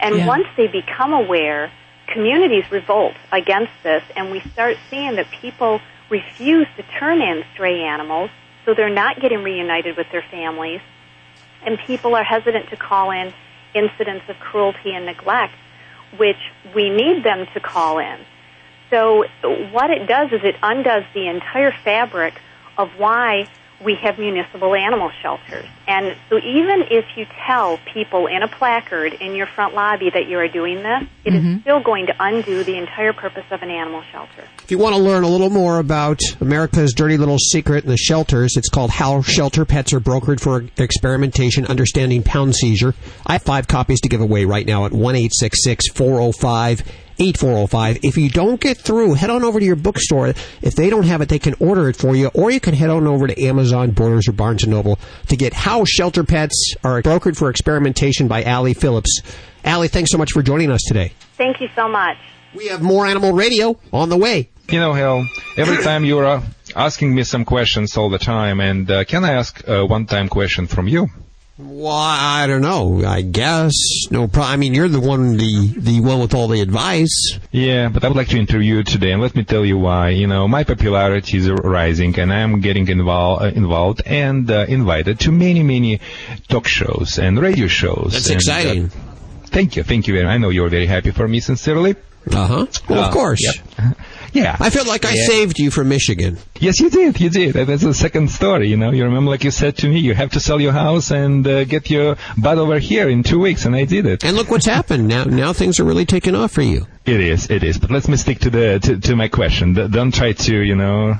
And Yeah. once they become aware, communities revolt against this, and we start seeing that people refuse to turn in stray animals, so they're not getting reunited with their families, and people are hesitant to call in incidents of cruelty and neglect, which we need them to call in. So what it does is it undoes the entire fabric of why we have municipal animal shelters. And so even if you tell people in a placard in your front lobby that you are doing this, it is mm-hmm. still going to undo the entire purpose of an animal shelter. If you want to learn a little more about America's dirty little secret in the shelters, it's called How Shelter Pets Are Brokered for Experimentation Understanding Pound Seizure. I have five copies to give away right now at 1 405 8405. If you don't get through, head on over to your bookstore. If they don't have it, they can order it for you, or you can head on over to Amazon, Borders, or Barnes & Noble to get How Shelter Pets Are Brokered for Experimentation by Allie Phillips. Allie, thanks so much for joining us today. Thank you so much. We have more animal radio on the way. You know, Hal, every time you're uh, asking me some questions all the time, and uh, can I ask a one-time question from you? Well, I don't know. I guess no problem. I mean, you're the one, the the one with all the advice. Yeah, but I would like to interview you today, and let me tell you why. You know, my popularity is rising, and I'm getting involved, uh, involved and uh, invited to many, many talk shows and radio shows. That's And, uh, exciting. thank you, thank you very. I know you're very happy for me, sincerely. Uh huh. Well, of course. Yep. Yeah. I feel like I Yeah. saved you from Michigan. Yes, you did. You did. That's the second story. You know, you remember, like you said to me, you have to sell your house and uh, get your butt over here in two weeks, and I did it. And look what's happened now. Now things are really taking off for you. It is, it is. But let me stick to the to, to my question. Don't try to, you know,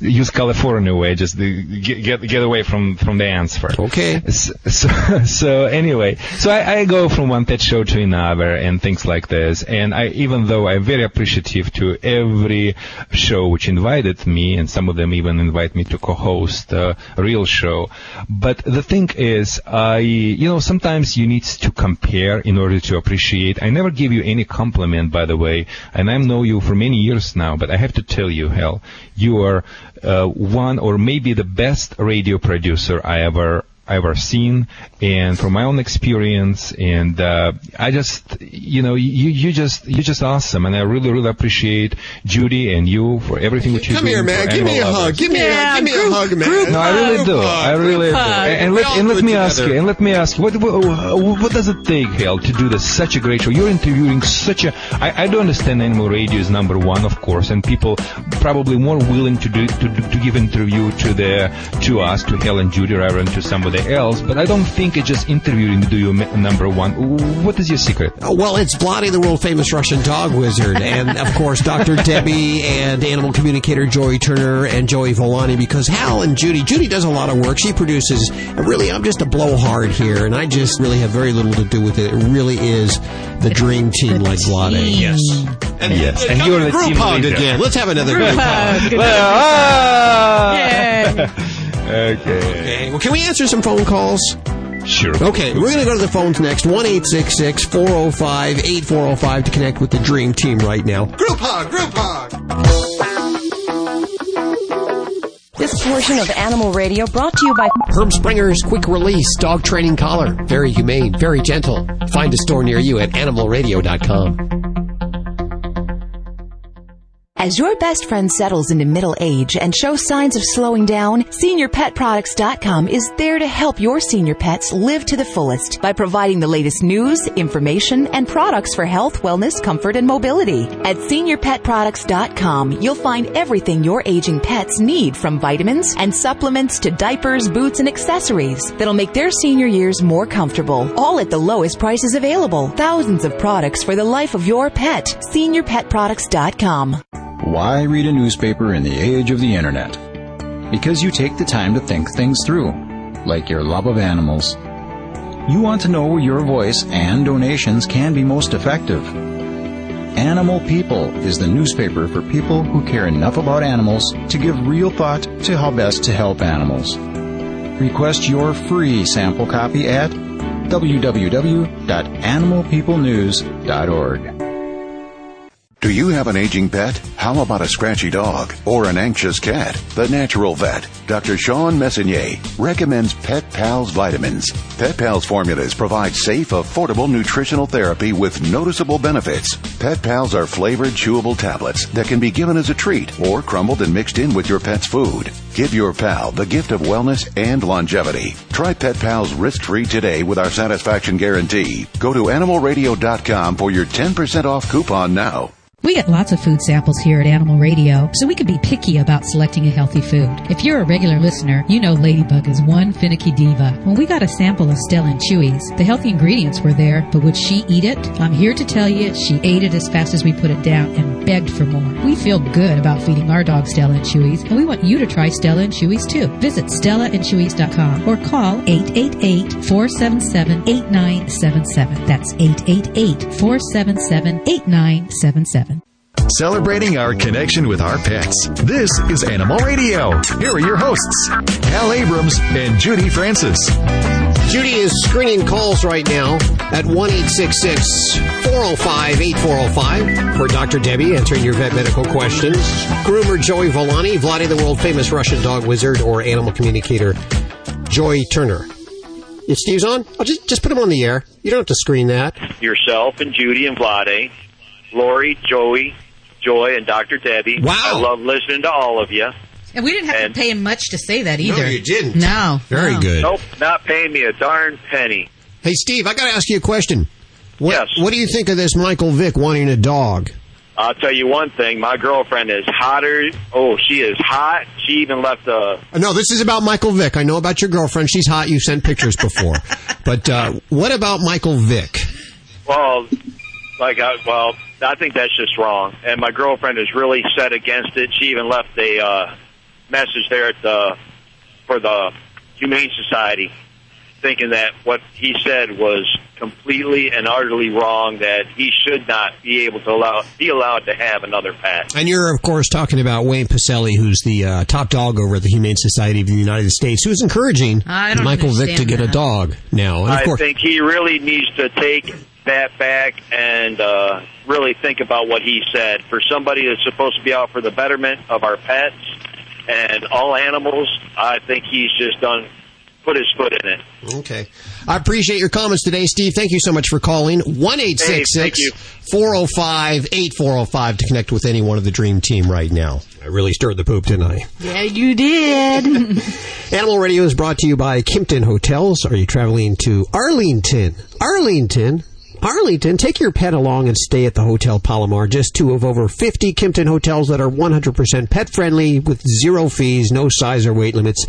use California way. Just the, get get get away from from the answer. Okay. So so, so anyway, so I, I go from one pet show to another and things like this. And I even though I'm very appreciative to every show which invited me, and some of them even invite me to co-host a real show. But the thing is, I you know sometimes you need to compare in order to appreciate. I never give you any compliment, by the way, and I know you for many years now. But I have to tell you, hell, you are uh, one or maybe the best radio producer I ever ever seen, and from my own experience, and uh, I just, you know, you you just you're just awesome, and I really really appreciate Judy and you for everything that you do. Come here, man. Give me a hug. Give me a give me a hug, man. No, I really do. I really do. hug. And, and let, and let it me ask you, and let me ask what, what, what does it take, Hal, to do this such a great show? You're interviewing such a. I, I don't understand animal radio is number one, of course, and people probably more willing to do to, to give interview to the to us, to Hal and Judy, rather than to somebody else. But I don't think it's just interviewing do you number one. What is your secret? Oh, Well, it's Vladi, the world famous Russian dog wizard, and of course Dr. Debbie and animal communicator Joy Turner and Joey Villani. Because Hal and Judy, Judy does a lot of work. She produces. and Really, I'm just a blowhard here, and I just really have very little to do with it. It really is the dream team, like Vladi. Yes. And, Yes, and you're the group team hug leader. again. Let's have another Group group hug. hug. Good Ah! Okay. Okay. Well, can we answer some phone calls? Sure. Okay, we're going to go to the phones next. 1 405 8405 to connect with the Dream Team right now. Group hug, group hug. This portion of Animal Radio brought to you by Herm Sprenger's quick release dog training collar. Very humane, very gentle. Find a store near you at animalradio.com. As your best friend settles into middle age and shows signs of slowing down, SeniorPetProducts.com is there to help your senior pets live to the fullest by providing the latest news, information, and products for health, wellness, comfort, and mobility. At SeniorPetProducts.com, you'll find everything your aging pets need from vitamins and supplements to diapers, boots, and accessories that'll make their senior years more comfortable, all at the lowest prices available. Thousands of products for the life of your pet. SeniorPetProducts.com. Why read a newspaper in the age of the internet? Because you take the time to think things through, like your love of animals. You want to know where your voice and donations can be most effective. Animal People is the newspaper for people who care enough about animals to give real thought to how best to help animals. Request your free sample copy at www.animalpeoplenews.org. Do you have an aging pet? How about a scratchy dog or an anxious cat? The Natural Vet, Dr. Shawn Messonnier, recommends Pet Pals vitamins. Pet Pals formulas provide safe, affordable nutritional therapy with noticeable benefits. Pet Pals are flavored, chewable tablets that can be given as a treat or crumbled and mixed in with your pet's food. Give your pal the gift of wellness and longevity. Try Pet Pals risk-free today with our satisfaction guarantee. Go to animalradio.com for your 10% off coupon now. We get lots of food samples here at Animal Radio, so we can be picky about selecting a healthy food. If you're a regular listener, you know Ladybug is one finicky diva. When we got a sample of Stella and the healthy ingredients were there, but would she eat it? I'm here to tell you she ate it as fast as we put it down and begged for more. We feel good about feeding our dog Stella and Chewy's, and we want you to try Stella and Chewy's too. Visit StellaandChewy's.com or call 888-477-8977. That's 888-477-8977. Celebrating our connection with our pets. This is Animal Radio. Here are your hosts, Hal Abrams and Judy Francis. Judy is screening calls right now at 1 405 8405 for Dr. Debbie answering your vet medical questions. Groomer Joey Villani, Vladi, the world famous Russian dog wizard, or animal communicator Joy Turner. If Steve's on, I'll just, just put him on the air. You don't have to screen that. Yourself and Judy and Vlade, Lori, Joey, Joy, and Dr. Debbie. Wow. I love listening to all of you. And we didn't have And- to pay him much to say that either. No, you didn't. No. Very no. good. Nope, not paying me a darn penny. Hey, Steve, I got to ask you a question. What, Yes. What do you think of this Michael Vick wanting a dog? I'll tell you one thing. My girlfriend is hotter. Oh, she is hot. She even left a. No, this is about Michael Vick. I know about your girlfriend. She's hot. You sent pictures before. but uh, what about Michael Vick? Well, like I well, I think that's just wrong. And my girlfriend is really set against it. She even left a uh, message there at the for the Humane Society, thinking that what he said was completely and utterly wrong. That he should not be able to allow be allowed to have another pet. And you're, of course, talking about Wayne Pacelle, who's the uh, top dog over at the Humane Society of the United States, who's encouraging Michael Vick to understand get a dog now. And of I course, think he really needs to take that back and uh, really think about what he said. For somebody that's supposed to be out for the betterment of our pets and all animals, I think he's just done put his foot in it. Okay. I appreciate your comments today, Steve. Thank you so much for calling. 1 Hey, thank you. 405 8405 to connect with any one of the Dream Team right now. I really stirred the poop, didn't I? Yeah, you did. Animal Radio is brought to you by Kimpton Hotels. Are you traveling to Arlington? Arlington? Arlington, take your pet along and stay at the Hotel Palomar, just two of over 50 Kimpton hotels that are 100% pet friendly with zero fees, no size or weight limits.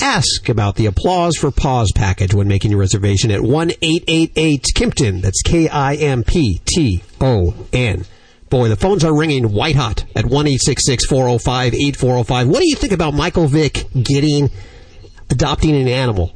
Ask about the Applause for Paws package when making your reservation at 1 888 Kimpton. That's K I M P T O N. Boy, the phones are ringing white hot at 1 405 8405. What do you think about Michael Vick getting, adopting an animal?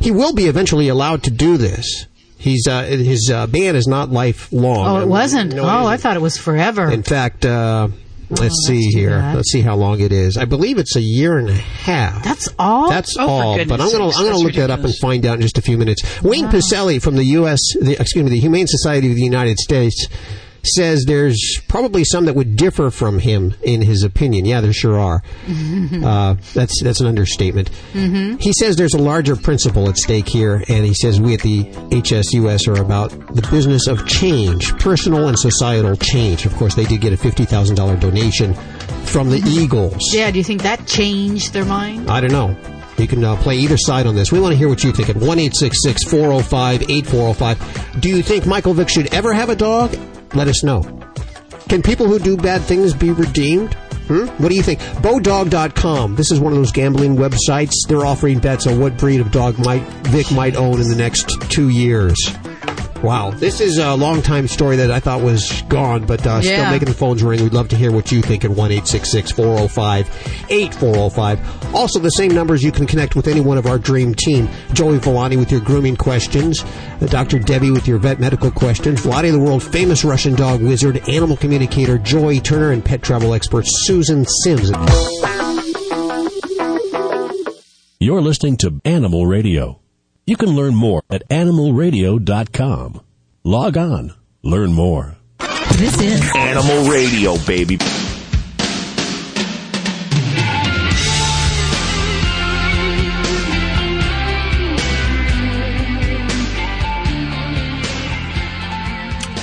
He will be eventually allowed to do this. He's uh, his uh, ban is not lifelong. Oh, it wasn't. No, oh, I thought it was forever. in fact, uh, let's see here. bad. Let's see how long it is. I believe it's a year and a half. That's all. That's Oh, all. But I'm gonna sakes, I'm gonna that's look that up and find out in just a few minutes. Wayne Pacelle from the U.S. The, excuse me, the Humane Society of the United States says there's probably some that would differ from him in his opinion. Yeah, there sure are. Uh, that's that's an understatement. Mm-hmm. He says there's a larger principle at stake here, and he says we at the HSUS are about the business of change, personal and societal change. Of course, they did get a fifty thousand dollar donation from the Eagles. Yeah, do you think that changed their mind? I don't know. You can uh, play either side on this. We want to hear what you think at 1 405 8405. Do you think Michael Vick should ever have a dog? Let us know. Can people who do bad things be redeemed? Hmm? What do you think? Bodog.com. This is one of those gambling websites. They're offering bets on what breed of dog might Vick might own in the next two years. Wow, this is a long time story that I thought was gone, but uh, still making the phones ring. We'd love to hear what you think at 1 405 8405. Also, the same numbers you can connect with any one of our dream team. Joey Villani with your grooming questions, uh, Dr. Debbie with your vet medical questions, Vladi the world famous Russian dog wizard, animal communicator Joy Turner, and pet travel expert Susan Sims. You're listening to Animal Radio. You can learn more at animalradio.com. Log on, learn more. This is Animal Radio, baby.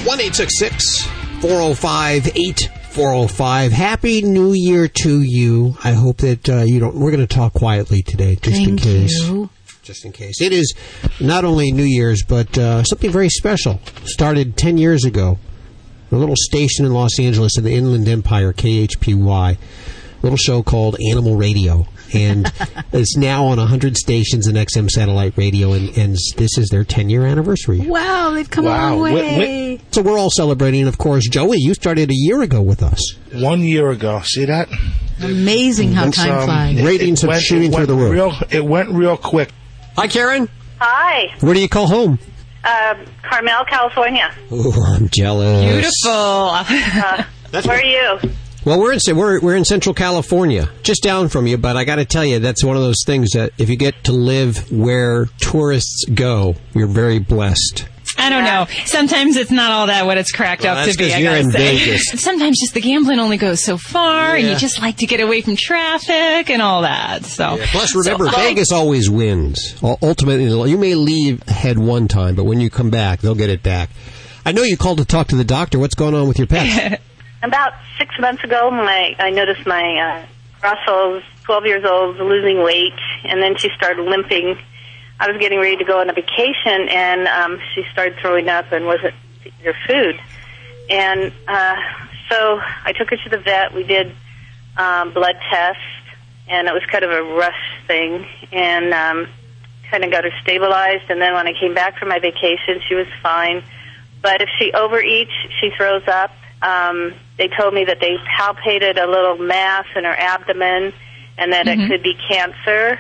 One eight six six four zero five eight four zero five. Happy New Year to you. I hope that uh, you don't. We're going to talk quietly today, just in case. you. Just in case. It is not only New Year's, but uh, something very special. Started ten years ago. A little station in Los Angeles in the Inland Empire, KHPY. Little show called Animal Radio. And it's now on 100 stations in XM satellite radio, and, and this is their 10 year anniversary. Wow, they've come a long way. So we're all celebrating, and of course, Joey, you started a year ago with us. One year ago. See that? Amazing how It's, time um, flies. Ratings it are went- shooting through the roof. Real, it went real quick. Hi, Karen. Hi, Where do you call home? uh, Carmel, California. Oh, I'm jealous. Uh, where are you? Well, we're in we're we're in Central California, just down from you. But I got to tell you, that's one of those things that if you get to live where tourists go, you're very blessed. I don't know. Sometimes it's not all that what it's cracked Well, up that's to be. 'cause I you're gotta in say. Vegas. Sometimes just the gambling only goes so far, and you just like to get away from traffic and all that. So Plus, remember, So- Vegas always wins. Ultimately, you may leave ahead one time, but when you come back, they'll get it back. I know you called to talk to the doctor. What's going on with your pet? About six months ago, my I noticed my uh, Russell's 12 years old, losing weight, and then she started limping. I was getting ready to go on a vacation, and um, she started throwing up and wasn't eating her food. And uh, so I took her to the vet. We did um, blood tests, and it was kind of a rush thing, and um, kind of got her stabilized. And then when I came back from my vacation, she was fine. But if she overeats, she throws up. Um, they told me that they palpated a little mass in her abdomen and that Mhm. it could be cancer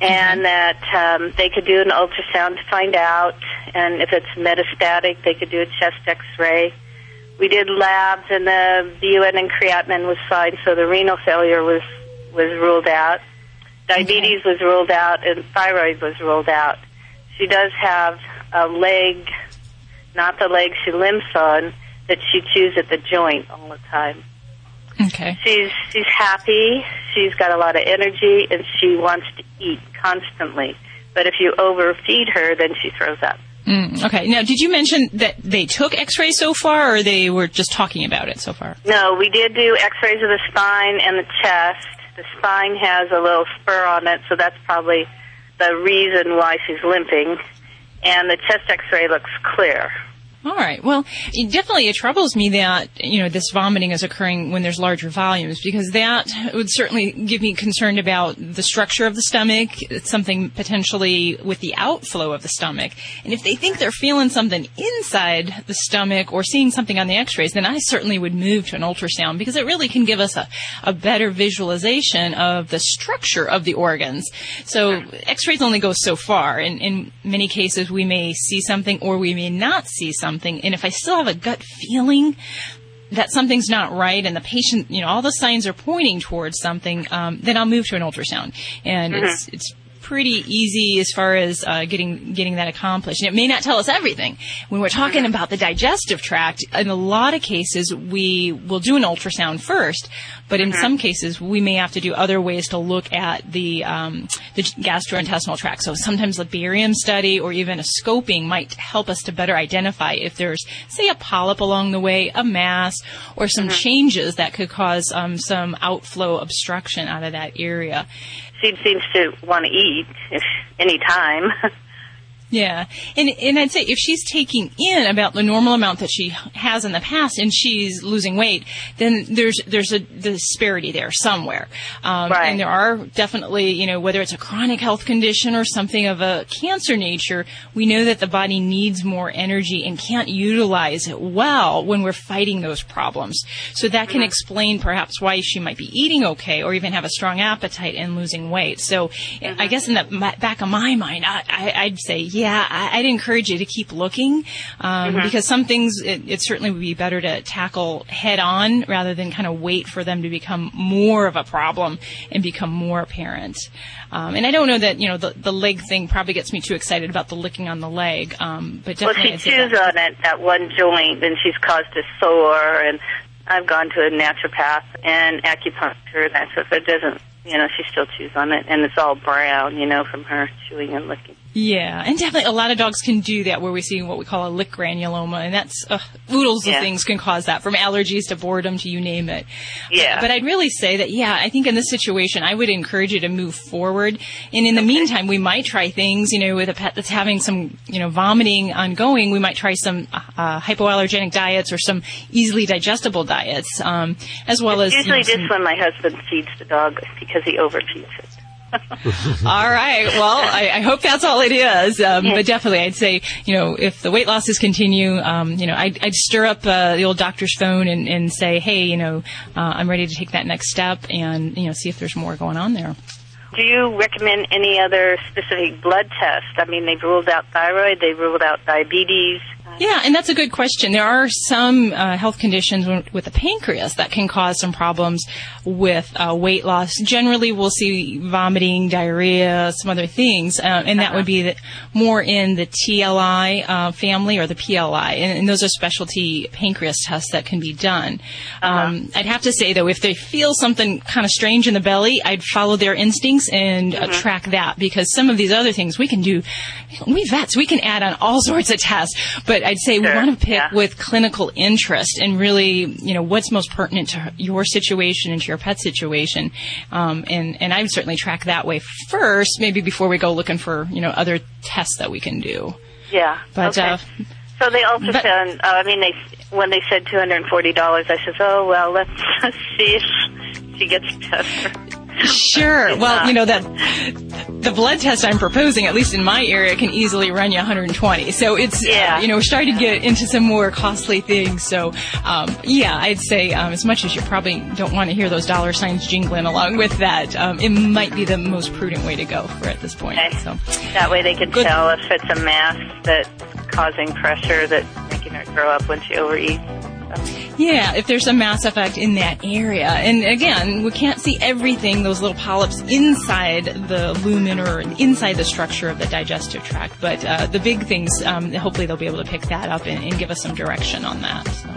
and that um, they could do an ultrasound to find out. And if it's metastatic, they could do a chest x-ray. We did labs and the BUN and creatinine was fine, so the renal failure was, was ruled out. Diabetes was ruled out and thyroid was ruled out. She does have a leg, not the leg she limps on, that she chews at the joint all the time. Okay. She's she's happy. She's got a lot of energy, and she wants to eat constantly. But if you overfeed her, then she throws up. Mm, okay. Now, did you mention that they took X-rays so far, or they were just talking about it so far? No, we did do X-rays of the spine and the chest. The spine has a little spur on it, so that's probably the reason why she's limping. And the chest X-ray looks clear. All right. Well, it definitely it troubles me that you know this vomiting is occurring when there's larger volumes because that would certainly give me concerned about the structure of the stomach. It's something potentially with the outflow of the stomach, and if they think they're feeling something inside the stomach or seeing something on the X-rays, then I certainly would move to an ultrasound because it really can give us a, a better visualization of the structure of the organs. So X-rays only go so far, and in many cases we may see something or we may not see something. And if I still have a gut feeling that something's not right and the patient, you know, all the signs are pointing towards something, um, then I'll move to an ultrasound. And Mhm. it's, it's pretty easy as far as uh, getting getting that accomplished. And it may not tell us everything. When we're talking about the digestive tract, in a lot of cases we will do an ultrasound first, but in Mhm. some cases we may have to do other ways to look at the um, the gastrointestinal tract. So sometimes a barium study or even a scoping might help us to better identify if there's, say, a polyp along the way, a mass, or some changes that could cause um, some outflow obstruction out of that area. She seems to want to eat if any time. Yeah, and and I'd say if she's taking in about the normal amount that she has in the past, and she's losing weight, then there's there's a disparity there somewhere. Um, Right. And there are definitely, you know, whether it's a chronic health condition or something of a cancer nature, we know that the body needs more energy and can't utilize it well when we're fighting those problems. So that can explain perhaps why she might be eating okay or even have a strong appetite and losing weight. So I guess in the back of my mind, I, I, I'd say, yeah, I, I'd encourage you to keep looking um, Mhm. because some things it, it certainly would be better to tackle head on rather than kind of wait for them to become more of a problem and become more apparent. Um, and I don't know that you know the the leg thing probably gets me too excited about the licking on the leg, um, but well, she chews on it that one joint, and she's caused a sore. And I've gone to a naturopath and acupuncture, and that stuff. It doesn't, you know, she still chews on it, and it's all brown, you know, from her chewing and licking. Yeah, and definitely a lot of dogs can do that where we see what we call a lick granuloma, and that's uh, oodles Yeah. of things can cause that, from allergies to boredom to you name it. Yeah. But I'd really say that, yeah, I think in this situation, I would encourage you to move forward. And in the meantime, we might try things, you know, with a pet that's having some, you know, vomiting ongoing, we might try some uh, hypoallergenic diets or some easily digestible diets, um, as well as. you know, Usually, some- just when my husband feeds the dog because he overfeeds it. all right. Well, I, I hope that's all it is. Um, but definitely, I'd say, you know, if the weight losses continue, um, you know, I'd, I'd stir up uh, the old doctor's phone and, and say, hey, you know, uh, I'm ready to take that next step and, you know, see if there's more going on there. Do you recommend any other specific blood test? I mean, they've ruled out thyroid, they've ruled out diabetes. Yeah, and that's a good question. There are some uh, health conditions with the pancreas that can cause some problems with uh, weight loss. Generally, we'll see vomiting, diarrhea, some other things, uh, and that would be the, more in the TLI uh, family or the PLI, and, and those are specialty pancreas tests that can be done. Um, I'd have to say though, if they feel something kind of strange in the belly, I'd follow their instincts and uh, track that because some of these other things we can do. We vets, we can add on all sorts of tests, but I'd say we want to pick with clinical interest and really, you know, what's most pertinent to your situation and to your pet situation. Um, and, and I would certainly track that way first, maybe before we go looking for, you know, other tests that we can do. Yeah. But, okay. uh, so they ultrasound. uh, I mean, they when they said two hundred and forty dollars, I said, "Oh well, let's, let's see if she gets better." Sure. Well, you know that the blood test I'm proposing, at least in my area, can easily run you 120. So it's yeah. Uh, you know we're starting to get into some more costly things. So um, yeah, I'd say um, as much as you probably don't want to hear those dollar signs jingling along with that, um, it might be the most prudent way to go for at this point. Okay. So that way they can Good. tell if it's a mass that's causing pressure that's making her throw up when she overeats. Yeah, if there's a mass effect in that area. And again, we can't see everything, those little polyps inside the lumen or inside the structure of the digestive tract. But uh, the big things, um, hopefully they'll be able to pick that up and, and give us some direction on that. So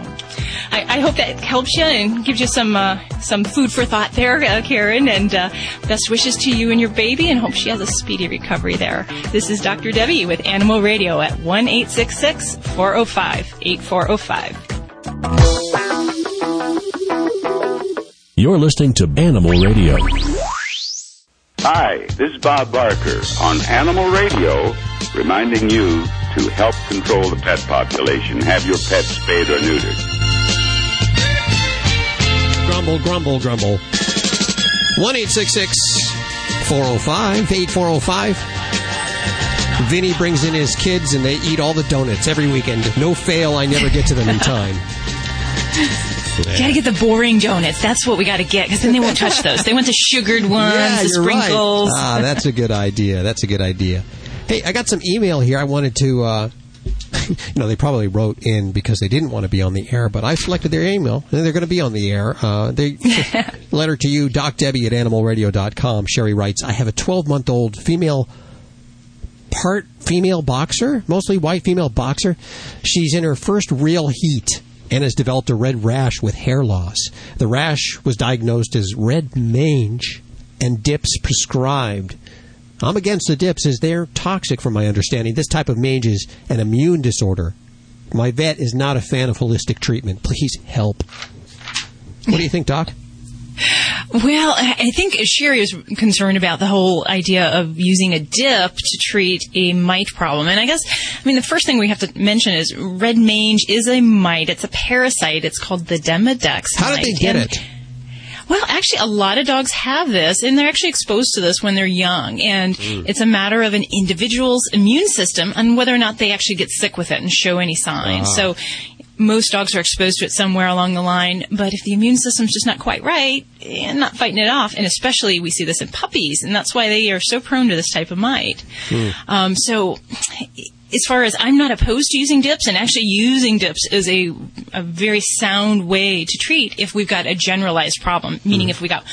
I, I, hope that helps you and gives you some, uh, some food for thought there, uh, Karen. And uh, best wishes to you and your baby and hope she has a speedy recovery there. This is Dr. Debbie with Animal Radio at 1 405 8405. You're listening to Animal Radio. Hi, this is Bob Barker on Animal Radio, reminding you to help control the pet population. Have your pets spayed or neutered. Grumble, grumble, grumble. 1 405 8405. Vinny brings in his kids and they eat all the donuts every weekend. No fail, I never get to them in time. Yeah. Got to get the boring donuts. That's what we got to get because then they won't touch those. They want the sugared ones, yeah, the sprinkles. Right. Ah, that's a good idea. That's a good idea. Hey, I got some email here. I wanted to. Uh, you know, they probably wrote in because they didn't want to be on the air, but I selected their email, and they're going to be on the air. Uh, they letter to you, Doc Debbie at animalradio.com. Sherry writes, I have a 12 month old female part female boxer, mostly white female boxer. She's in her first real heat and has developed a red rash with hair loss. The rash was diagnosed as red mange and dips prescribed. I'm against the dips as they're toxic from my understanding. This type of mange is an immune disorder. My vet is not a fan of holistic treatment. Please help. What do you think, Doc? Well, I think Sherry is concerned about the whole idea of using a dip to treat a mite problem. And I guess, I mean, the first thing we have to mention is red mange is a mite. It's a parasite. It's called the Demodex How did they get and, it? Well, actually, a lot of dogs have this, and they're actually exposed to this when they're young. And Mm. it's a matter of an individual's immune system and whether or not they actually get sick with it and show any signs. Ah. So most dogs are exposed to it somewhere along the line, but if the immune system's just not quite right and not fighting it off, and especially we see this in puppies, and that's why they are so prone to this type of mite. Hmm. Um, so, as far as I'm not opposed to using dips, and actually using dips is a, a very sound way to treat if we've got a generalized problem, meaning hmm. if we got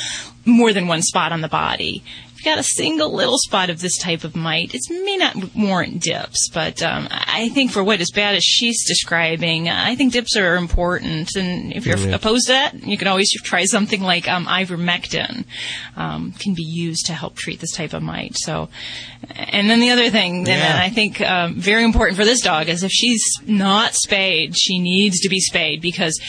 more than one spot on the body. If you got a single little spot of this type of mite, it may not warrant dips, but um, I think for what as bad as she's describing, I think dips are important. And if you're Yeah. opposed to that, you can always try something like um, ivermectin, um, can be used to help treat this type of mite. So, and then the other thing, and Yeah. I think um, very important for this dog is if she's not spayed, she needs to be spayed because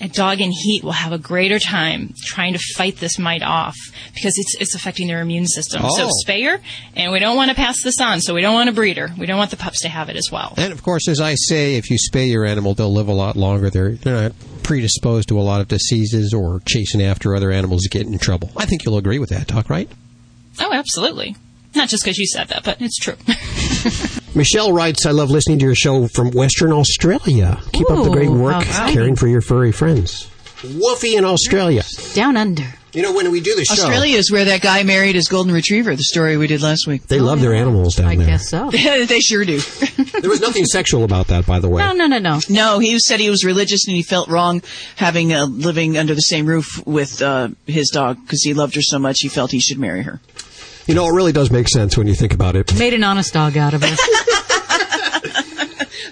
a dog in heat will have a greater time trying to fight this mite off because it's it's affecting their immune system. So Oh. spay her, and we don't want to pass this on. So we don't want a breeder. We don't want the pups to have it as well. And of course, as I say, if you spay your animal, they'll live a lot longer. They're, they're not predisposed to a lot of diseases or chasing after other animals to get in trouble. I think you'll agree with that, Doc, right? Oh, absolutely. Not just because you said that, but it's true. Michelle writes, I love listening to your show from Western Australia. Keep up the great work how caring for your furry friends. Woofy in Australia. Down under. You know, when we do the show, Australia is where that guy married his golden retriever. The story we did last week. they love their animals down I there. I guess so. they sure do. There was nothing sexual about that, by the way. No, no, no, no. No, he said he was religious and he felt wrong having uh, living under the same roof with uh, his dog because he loved her so much. He felt he should marry her. You know, it really does make sense when you think about it. Made an honest dog out of her.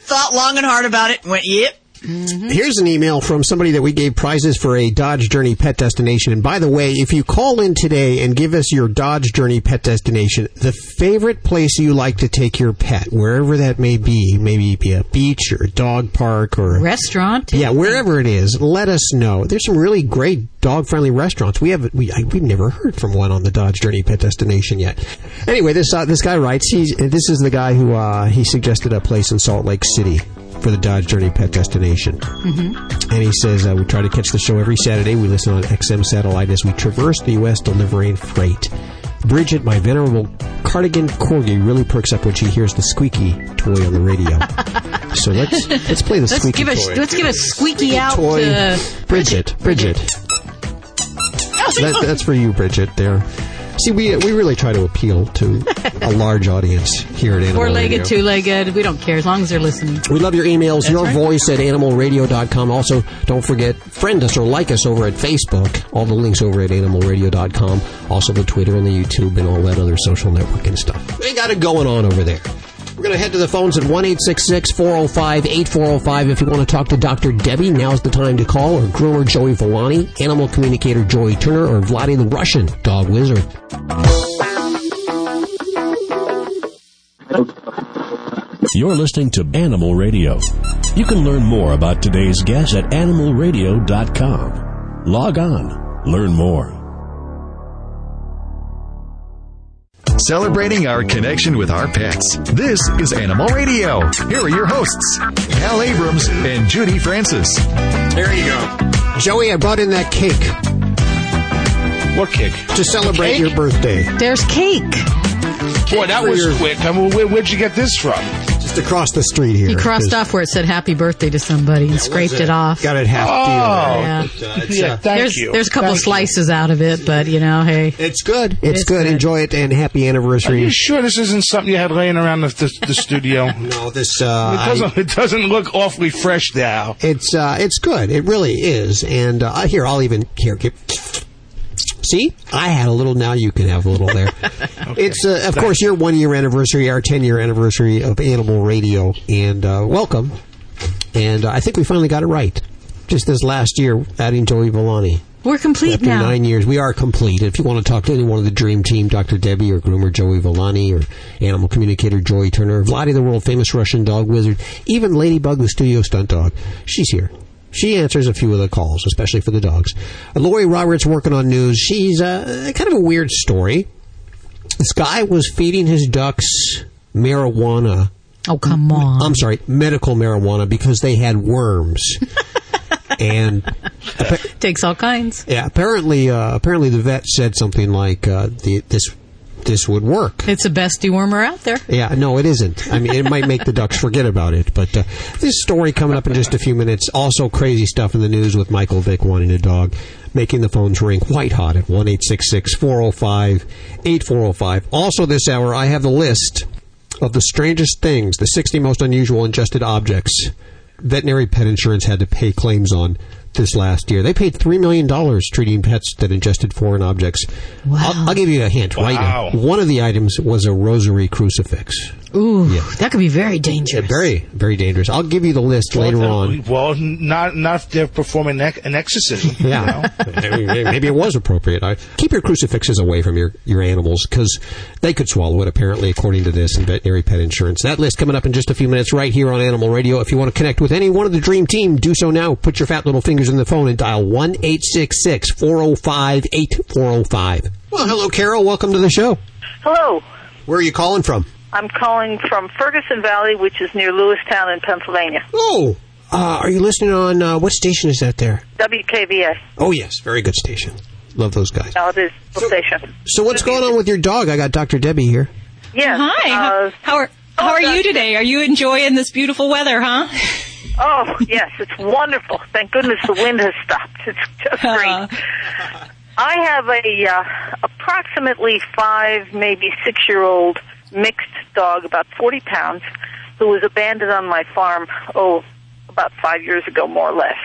Thought long and hard about it. Went, yep. Here's an email from somebody that we gave prizes for a Dodge Journey pet destination. And by the way, if you call in today and give us your Dodge Journey pet destination, the favorite place you like to take your pet, wherever that may be, maybe it be a beach or a dog park or Restaurant. yeah, wherever it is, let us know. There's some really great dog-friendly restaurants. We have we I, we've never heard from one on the Dodge Journey Pet Destination yet. Anyway, this uh, this guy writes. He's this is the guy who uh, he suggested a place in Salt Lake City for the Dodge Journey Pet Destination. Mm-hmm. And he says, uh, we try to catch the show every Saturday. We listen on XM satellite as we traverse the U.S. delivering freight. Bridget, my venerable cardigan corgi, really perks up when she hears the squeaky toy on the radio. so let's let's play the Let's squeaky give a toy. let's give a squeaky out toy. to Bridget. Bridget. That, that's for you, Bridget. There. See, we we really try to appeal to a large audience here at Animal four legged, Radio. two legged. We don't care as long as they're listening. We love your emails, That's your right. voice at animalradio.com. Also, don't forget, friend us or like us over at Facebook. All the links over at animalradio.com. Also, the Twitter and the YouTube and all that other social networking stuff. We got it going on over there. We're going to head to the phones at 1 405 8405. If you want to talk to Dr. Debbie, now's the time to call, or groomer Joey Villani, animal communicator Joy Turner, or Vladi the Russian dog wizard. You're listening to Animal Radio. You can learn more about today's guest at animalradio.com. Log on, learn more. Celebrating our connection with our pets. This is Animal Radio. Here are your hosts, Hal Abrams and Judy Francis. There you go. Joey, I brought in that cake. What cake? To celebrate your birthday. There's cake. Boy, that was quick. I mean, where, where'd you get this from? Just across the street here. He crossed 'cause off where it said "Happy Birthday" to somebody and scraped it. it off. Got it half Oh, deal. Yeah. But, uh, it's, yeah, uh, thank there's you. there's a couple Thank you. slices out of it, but you know, hey, It's good. It's, It's good. good. Enjoy it and happy anniversary. Are anniversary. you sure this isn't something you had laying around the, the, the studio? No, this uh, doesn't. It doesn't look awfully fresh now. It's uh, it's good. It really is. And uh, here, I'll even here. Give, see, I had a little. Now you can have a little there. It's uh, of course your one year anniversary, our ten year anniversary of Animal Radio, and uh, welcome. And uh, I think we finally got it right. Just this last year, adding Joey Villani. we're complete After now. nine years, we are complete. If you want to talk to anyone of the Dream Team, Dr. Debbie or groomer Joey Villani or animal communicator Joy Turner, Vladi, the world famous Russian dog wizard, even Ladybug, the studio stunt dog, she's here. She answers a few of the calls, especially for the dogs. Uh, Lori Roberts working on news. She's uh, kind of a weird story. This guy was feeding his ducks marijuana. Oh come on! I'm sorry, medical marijuana because they had worms. and Takes all kinds. yeah, apparently, uh, apparently the vet said something like uh, the, this this would work. It's the best dewormer out there. Yeah, no, it isn't. I mean, it might make the ducks forget about it, but uh, this story coming up in just a few minutes. Also, crazy stuff in the news with Michael Vick wanting a dog, making the phones ring white hot at one eight six six four zero five eight four zero five. Also, this hour I have the list of the strangest things, the sixty most unusual ingested objects veterinary pet insurance had to pay claims on this last year. They paid $3 million treating pets that ingested foreign objects. Wow. I'll, I'll give you a hint right Wow. now. One of the items was a rosary crucifix. Ooh, Yeah. that could be very dangerous. Very, very dangerous. I'll give you the list later uh, on. Well, not not if they're performing ec- an exorcism. you Yeah, know? maybe, maybe it was appropriate. I, keep your crucifixes away from your, your animals because they could swallow it. Apparently, according to this in veterinary pet insurance. That list coming up in just a few minutes, right here on Animal Radio. If you want to connect with any one of the Dream Team, do so now. Put your fat little fingers in the phone and dial one eight six six four zero five eight four zero five. Well, hello, Carol. Welcome to the show. Hello. Where are you calling from? I'm calling from Ferguson Valley, which is near Lewistown in Pennsylvania. Oh, uh, are you listening on uh, what station is that there? WKVS. Oh, yes, very good station. Love those guys. Now it is the station. So what's going on with your dog? I got Dr. Debbie here. Yes. Hi. how, uh, how are how are you today? Are you enjoying this beautiful weather, huh? Oh, yes, it's wonderful. Thank goodness the wind has stopped. It's just great. I have a uh, approximately five, maybe six-year-old mixed dog, about 40 pounds, who was abandoned on my farm, oh, about five years ago, more or less.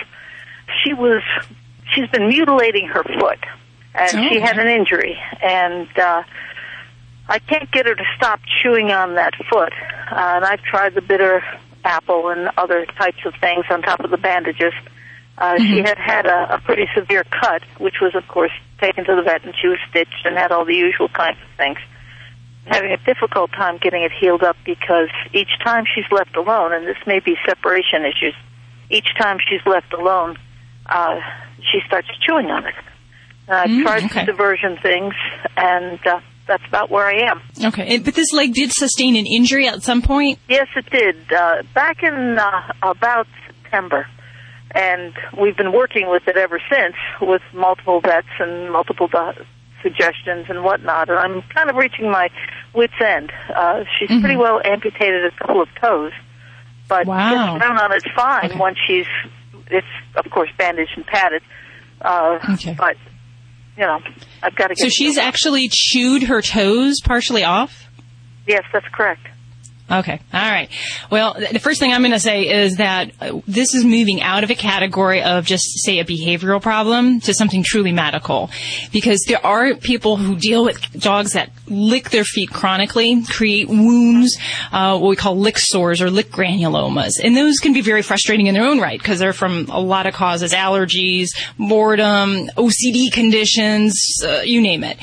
She was, she's been mutilating her foot, and she had an injury, and uh, I can't get her to stop chewing on that foot. Uh, and I've tried the bitter apple and other types of things on top of the bandages. Uh, She had had a, a pretty severe cut, which was, of course, taken to the vet, and she was stitched and had all the usual kinds of things. Having a difficult time getting it healed up because each time she's left alone, and this may be separation issues, each time she's left alone, uh, she starts chewing on it. I've Mm, tried okay. diversion things, and uh, that's about where I am. Okay, and- but this leg did sustain an injury at some point. Yes, it did. Uh, back in uh, about September. And we've been working with it ever since with multiple vets and multiple do- suggestions and whatnot. And I'm kind of reaching my wit's end. Uh, she's pretty well amputated a couple of toes, but Wow. gets around on it fine once she's, it's of course bandaged and padded. Uh, But, you know, I've got to get So she's actually chewed her toes partially off. Yes, that's correct. Okay. All right. Well, the first thing I'm going to say is that uh, this is moving out of a category of just say a behavioral problem to something truly medical, because there are people who deal with dogs that lick their feet chronically, create wounds, uh, what we call lick sores or lick granulomas, and those can be very frustrating in their own right because they're from a lot of causes: allergies, boredom, OCD conditions, uh, you name it.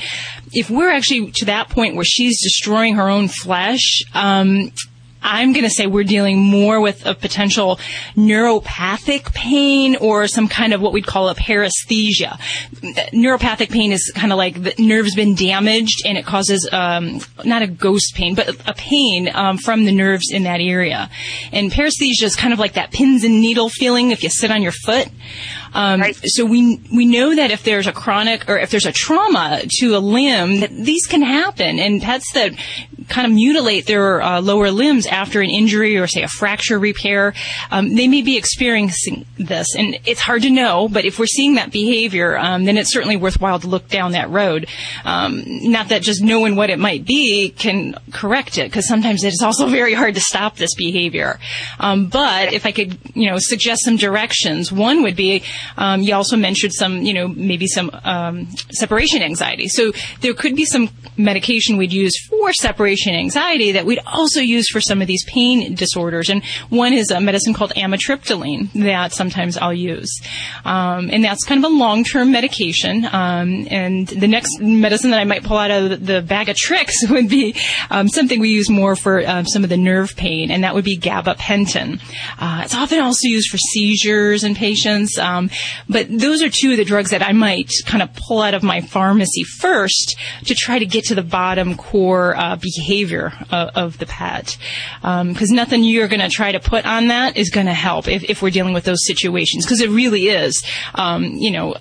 If we're actually to that point where she's destroying her own flesh, um, I'm going to say we're dealing more with a potential neuropathic pain or some kind of what we'd call a paresthesia. Neuropathic pain is kind of like the nerve's been damaged and it causes um, not a ghost pain, but a pain um, from the nerves in that area. And paresthesia is kind of like that pins and needle feeling if you sit on your foot. Um, So we we know that if there's a chronic or if there's a trauma to a limb, that these can happen. And pets that kind of mutilate their uh, lower limbs after an injury or say a fracture repair, um, they may be experiencing this. And it's hard to know, but if we're seeing that behavior, um, then it's certainly worthwhile to look down that road. Um, not that just knowing what it might be can correct it, because sometimes it is also very hard to stop this behavior. Um, but if I could, you know, suggest some directions, one would be um, you also mentioned some, you know, maybe some separation anxiety. So there could be some medication we'd use for separation anxiety that we'd also use for some of these pain disorders. And one is a medicine called amitriptyline that sometimes I'll use. Um, and that's kind of a long-term medication. Um, and the next medicine that I might pull out of the, bag of tricks would be um, something we use more for um, some of the nerve pain, and that would be gabapentin. Uh, it's often also used for seizures in patients. Um, but those are two of the drugs that I might kind of pull out of my pharmacy first to try to get to the bottom core uh, behavior of, of the pet. Because nothing you're going to try to put on that is going to help if, if we're dealing with those situations. Because it really is, um, you know,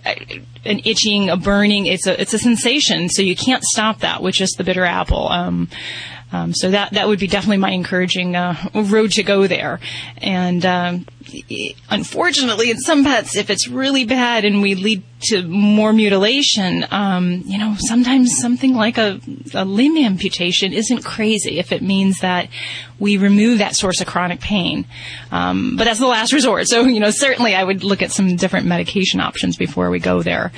an itching, a burning. It's a it's a sensation, so you can't stop that with just the bitter apple. Um, um, so that that would be definitely my encouraging uh, road to go there. And um, unfortunately, in some pets, if it's really bad and we lead to more mutilation, um, you know, sometimes something like a, a limb amputation isn't crazy if it means that we remove that source of chronic pain. Um, but that's the last resort. So you know, certainly I would look at some different medication options before we go there.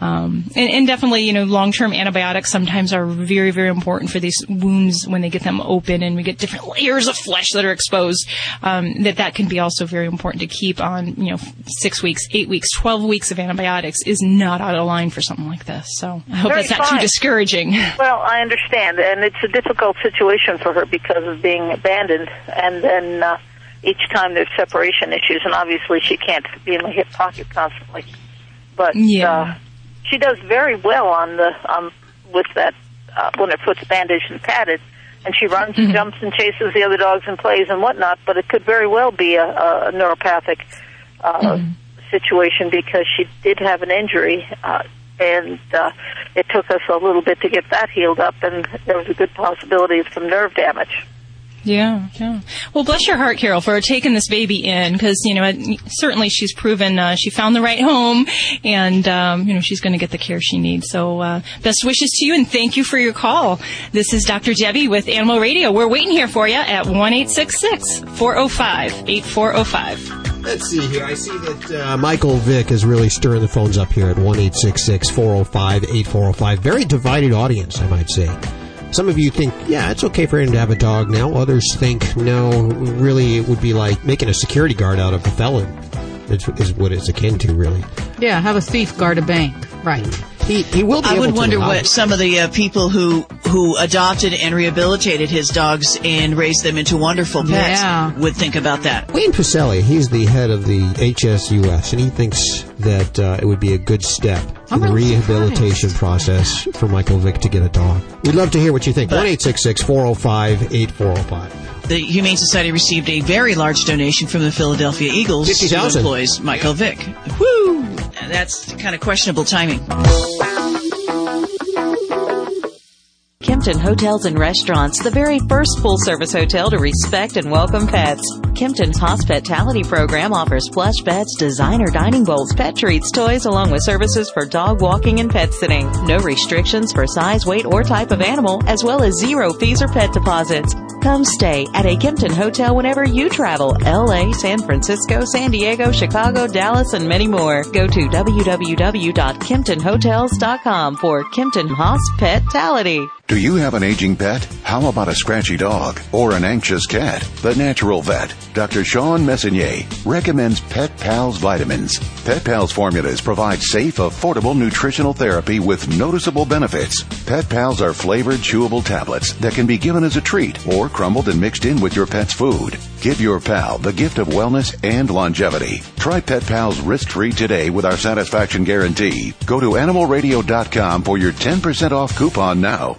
Um, and, and definitely, you know, long-term antibiotics sometimes are very, very important for these wounds when they get them open and we get different layers of flesh that are exposed. Um, that that can be also very important to keep on, you know, six weeks, eight weeks, twelve weeks of antibiotics is not out of line for something like this. So I hope Very that's not fine. too discouraging. Well, I understand, and it's a difficult situation for her because of being abandoned, and then uh, each time there's separation issues, and obviously she can't be in the hip pocket constantly. But Yeah. uh, she does very well on the um, with that uh, when her foot's bandaged and padded, and she runs and jumps and chases the other dogs and plays and whatnot. But it could very well be a, a neuropathic uh, situation because she did have an injury. Uh, and uh, it took us a little bit to get that healed up, and there was a good possibility of some nerve damage. Yeah, yeah. Well, bless your heart, Carol, for taking this baby in because you know certainly she's proven uh, she found the right home, and um, you know she's going to get the care she needs. So, uh, best wishes to you, and thank you for your call. This is Dr. Debbie with Animal Radio. We're waiting here for you at one eight six six four zero five eight four zero five. Let's see here. I see that uh, Michael Vick is really stirring the phones up here at 1 405 8405. Very divided audience, I might say. Some of you think, yeah, it's okay for him to have a dog now. Others think, no, really, it would be like making a security guard out of a felon. It's, is what it's akin to, really. Yeah, have a thief guard a bank. Right. He, he will be I able would to wonder allow what it. some of the uh, people who who adopted and rehabilitated his dogs and raised them into wonderful pets Yeah. would think about that. Wayne Pacelle, he's the head of the HSUS, and he thinks that uh, it would be a good step in the rehabilitation process for Michael Vick to get a dog. We'd love to hear what you think. 1 405 8405. The Humane Society received a very large donation from the Philadelphia Eagles, who 50,000. employs Michael Vick. Woo! That's kind of questionable timing. Kimpton Hotels and Restaurants, the very first full service hotel to respect and welcome pets. Kimpton's hospitality program offers plush beds, designer dining bowls, pet treats, toys, along with services for dog walking and pet sitting. No restrictions for size, weight, or type of animal, as well as zero fees or pet deposits. Come stay at a Kimpton hotel whenever you travel. LA, San Francisco, San Diego, Chicago, Dallas, and many more. Go to www.kimptonhotels.com for Kimpton Hospitality. Do you have an aging pet? How about a scratchy dog or an anxious cat? The Natural Vet, Dr. Shawn Messonnier, recommends Pet Pals vitamins. Pet Pals formulas provide safe, affordable nutritional therapy with noticeable benefits. Pet Pals are flavored, chewable tablets that can be given as a treat or crumbled and mixed in with your pet's food. Give your pal the gift of wellness and longevity. Try Pet Pals risk-free today with our satisfaction guarantee. Go to animalradio.com for your 10% off coupon now.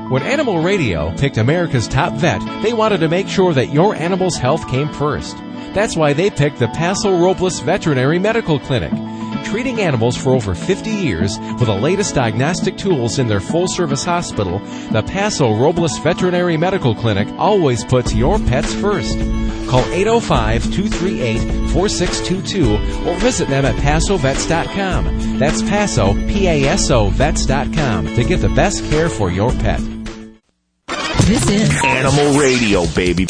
When Animal Radio picked America's top vet, they wanted to make sure that your animal's health came first. That's why they picked the Paso Robles Veterinary Medical Clinic. Treating animals for over 50 years with the latest diagnostic tools in their full service hospital, the Paso Robles Veterinary Medical Clinic always puts your pets first. Call 805 238 4622 or visit them at PasoVets.com. That's Paso, P A S O Vets.com to get the best care for your pet. This is Animal Radio, baby.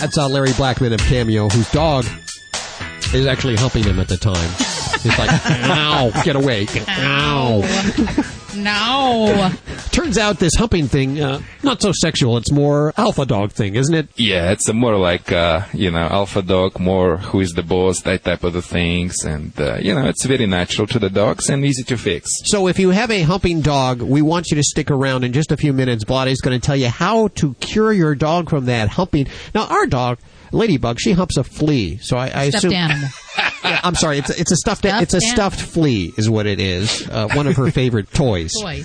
That's uh, Larry Blackmon of Cameo, whose dog is actually humping him at the time. He's like, ow, get away. Ow. No. Turns out this humping thing, uh, not so sexual. It's more alpha dog thing, isn't it? Yeah, it's a more like uh, you know alpha dog, more who is the boss, that type of the things, and uh, you know it's very natural to the dogs and easy to fix. So if you have a humping dog, we want you to stick around in just a few minutes. Vladi's going to tell you how to cure your dog from that humping. Now, our dog, Ladybug, she humps a flea. So I, I Stuffed assume. animal. Yeah, I'm sorry. It's a, it's a stuffed. it's a Stuffed stuffed flea, is what it is. Uh, one of her favorite toys. Boy.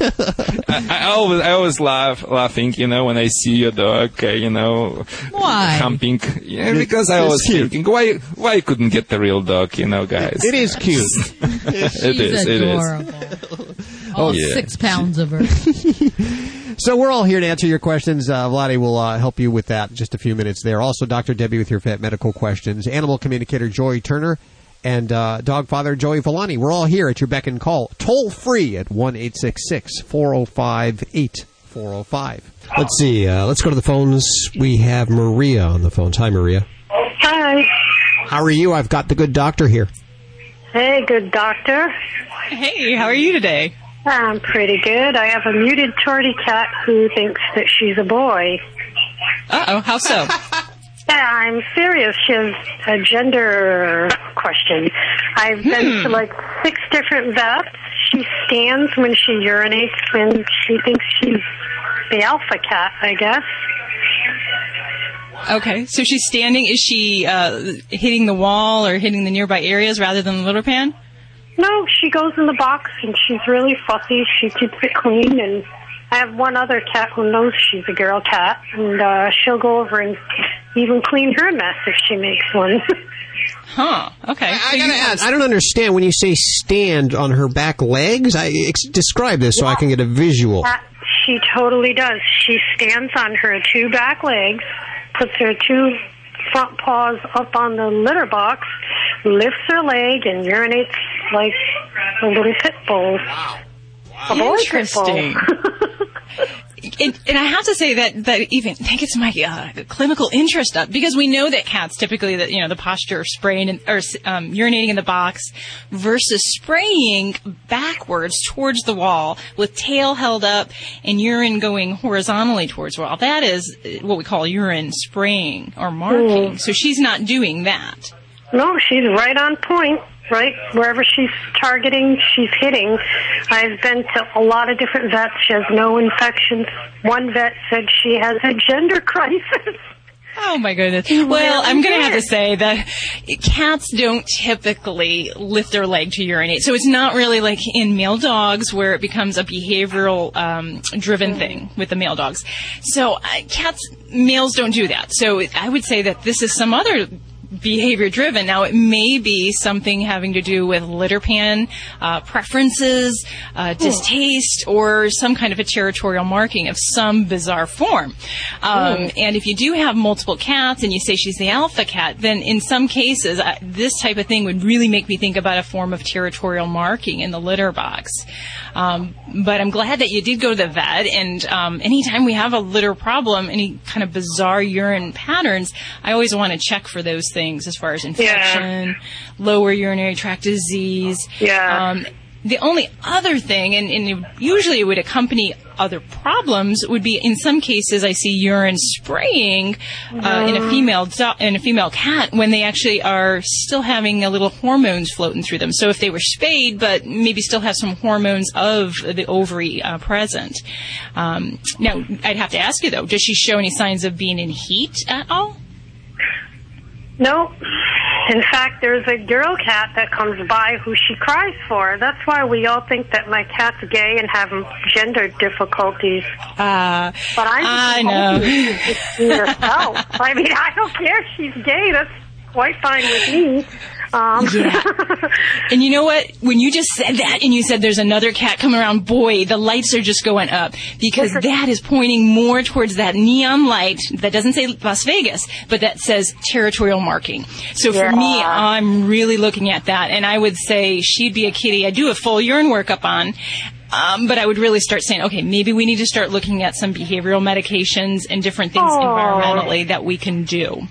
I, I always I always laugh laughing, you know, when I see your dog, uh, you know, Why? humping. Yeah, because I was cute. thinking, why why couldn't get the real dog, you know, guys? It is cute. it She's. It is. adorable. All yeah. six pounds of her. So we're all here to answer your questions. Uh, Vladi will uh, help you with that in just a few minutes there. Also, Dr. Debbie with your vet medical questions. Animal communicator Joy Turner and uh, dog father Joey Villani. We're all here at your beck and call. Toll free at 1 405 8405. Let's see. Uh, let's go to the phones. We have Maria on the phones. Hi, Maria. Hi. How are you? I've got the good doctor here. Hey, good doctor. Hey, how are you today? I'm pretty good. I have a muted tortie cat who thinks that she's a boy. Uh oh, how so? Yeah, I'm serious. She has a gender question. I've been to like six different vets. She stands when she urinates when she thinks she's the alpha cat, I guess. Okay, so she's standing. Is she uh, hitting the wall or hitting the nearby areas rather than the litter pan? No, she goes in the box and she's really fussy. She keeps it clean and I have one other cat who knows she's a girl cat and uh she'll go over and even clean her mess if she makes one. Huh. Okay. I, gotta ask. I don't understand when you say stand on her back legs. I ex- describe this so I can get a visual. That she totally does. She stands on her two back legs, puts her two front paws up on the litter box, lifts her leg, and urinates like a little pit bull. A boy pit bull. Interesting. and, and I have to say that that even that gets my uh, clinical interest up because we know that cats typically that you know the posture of spraying in, or um, urinating in the box versus spraying backwards towards the wall with tail held up and urine going horizontally towards the wall. That is what we call urine spraying or marking. Mm. So she's not doing that. No, she's right on point. Right wherever she's targeting, she's hitting. I've been to a lot of different vets. She has no infections. One vet said she has a gender crisis. Oh my goodness. Well, I'm going to have to say that cats don't typically lift their leg to urinate. So it's not really like in male dogs where it becomes a behavioral um, driven thing with the male dogs. So uh, cats, males don't do that. So I would say that this is some other behavior driven. Now, it may be something having to do with litter pan uh, preferences, uh, distaste, or some kind of a territorial marking of some bizarre form. Um, and if you do have multiple cats and you say she's the alpha cat, then in some cases, uh, this type of thing would really make me think about a form of territorial marking in the litter box. Um, but I'm glad that you did go to the vet. And um, anytime we have a litter problem, any kind of bizarre urine patterns, I always want to check for those things as far as infection, lower urinary tract disease. Yeah. Um, the only other thing, and, and usually it would accompany other problems, would be in some cases I see urine spraying uh, in a female do- in a female cat when they actually are still having a little hormones floating through them. So if they were spayed, but maybe still have some hormones of the ovary uh, present. Um, now I'd have to ask you though, does she show any signs of being in heat at all? No. In fact, there's a girl cat that comes by who she cries for. That's why we all think that my cat's gay and have gender difficulties. Uh, but I'm I know. herself. I mean, I don't care if she's gay. That's quite fine with me. Um, Yeah. And you know what? When you just said that and you said there's another cat coming around, boy, the lights are just going up because that is pointing more towards that neon light that doesn't say Las Vegas, but that says territorial marking. So for me, I'm really looking at that and I would say she'd be a kitty. I do a full urine workup on. Um, but I would really start saying, okay, maybe we need to start looking at some behavioral medications and different things environmentally that we can do.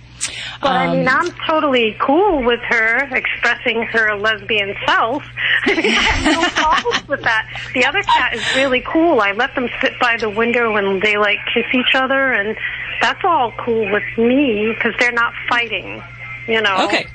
But I mean, Um, I'm totally cool with her expressing her lesbian self. I mean, I have no problems with that. The other cat is really cool. I let them sit by the window and they like kiss each other, and that's all cool with me because they're not fighting. You know. Okay.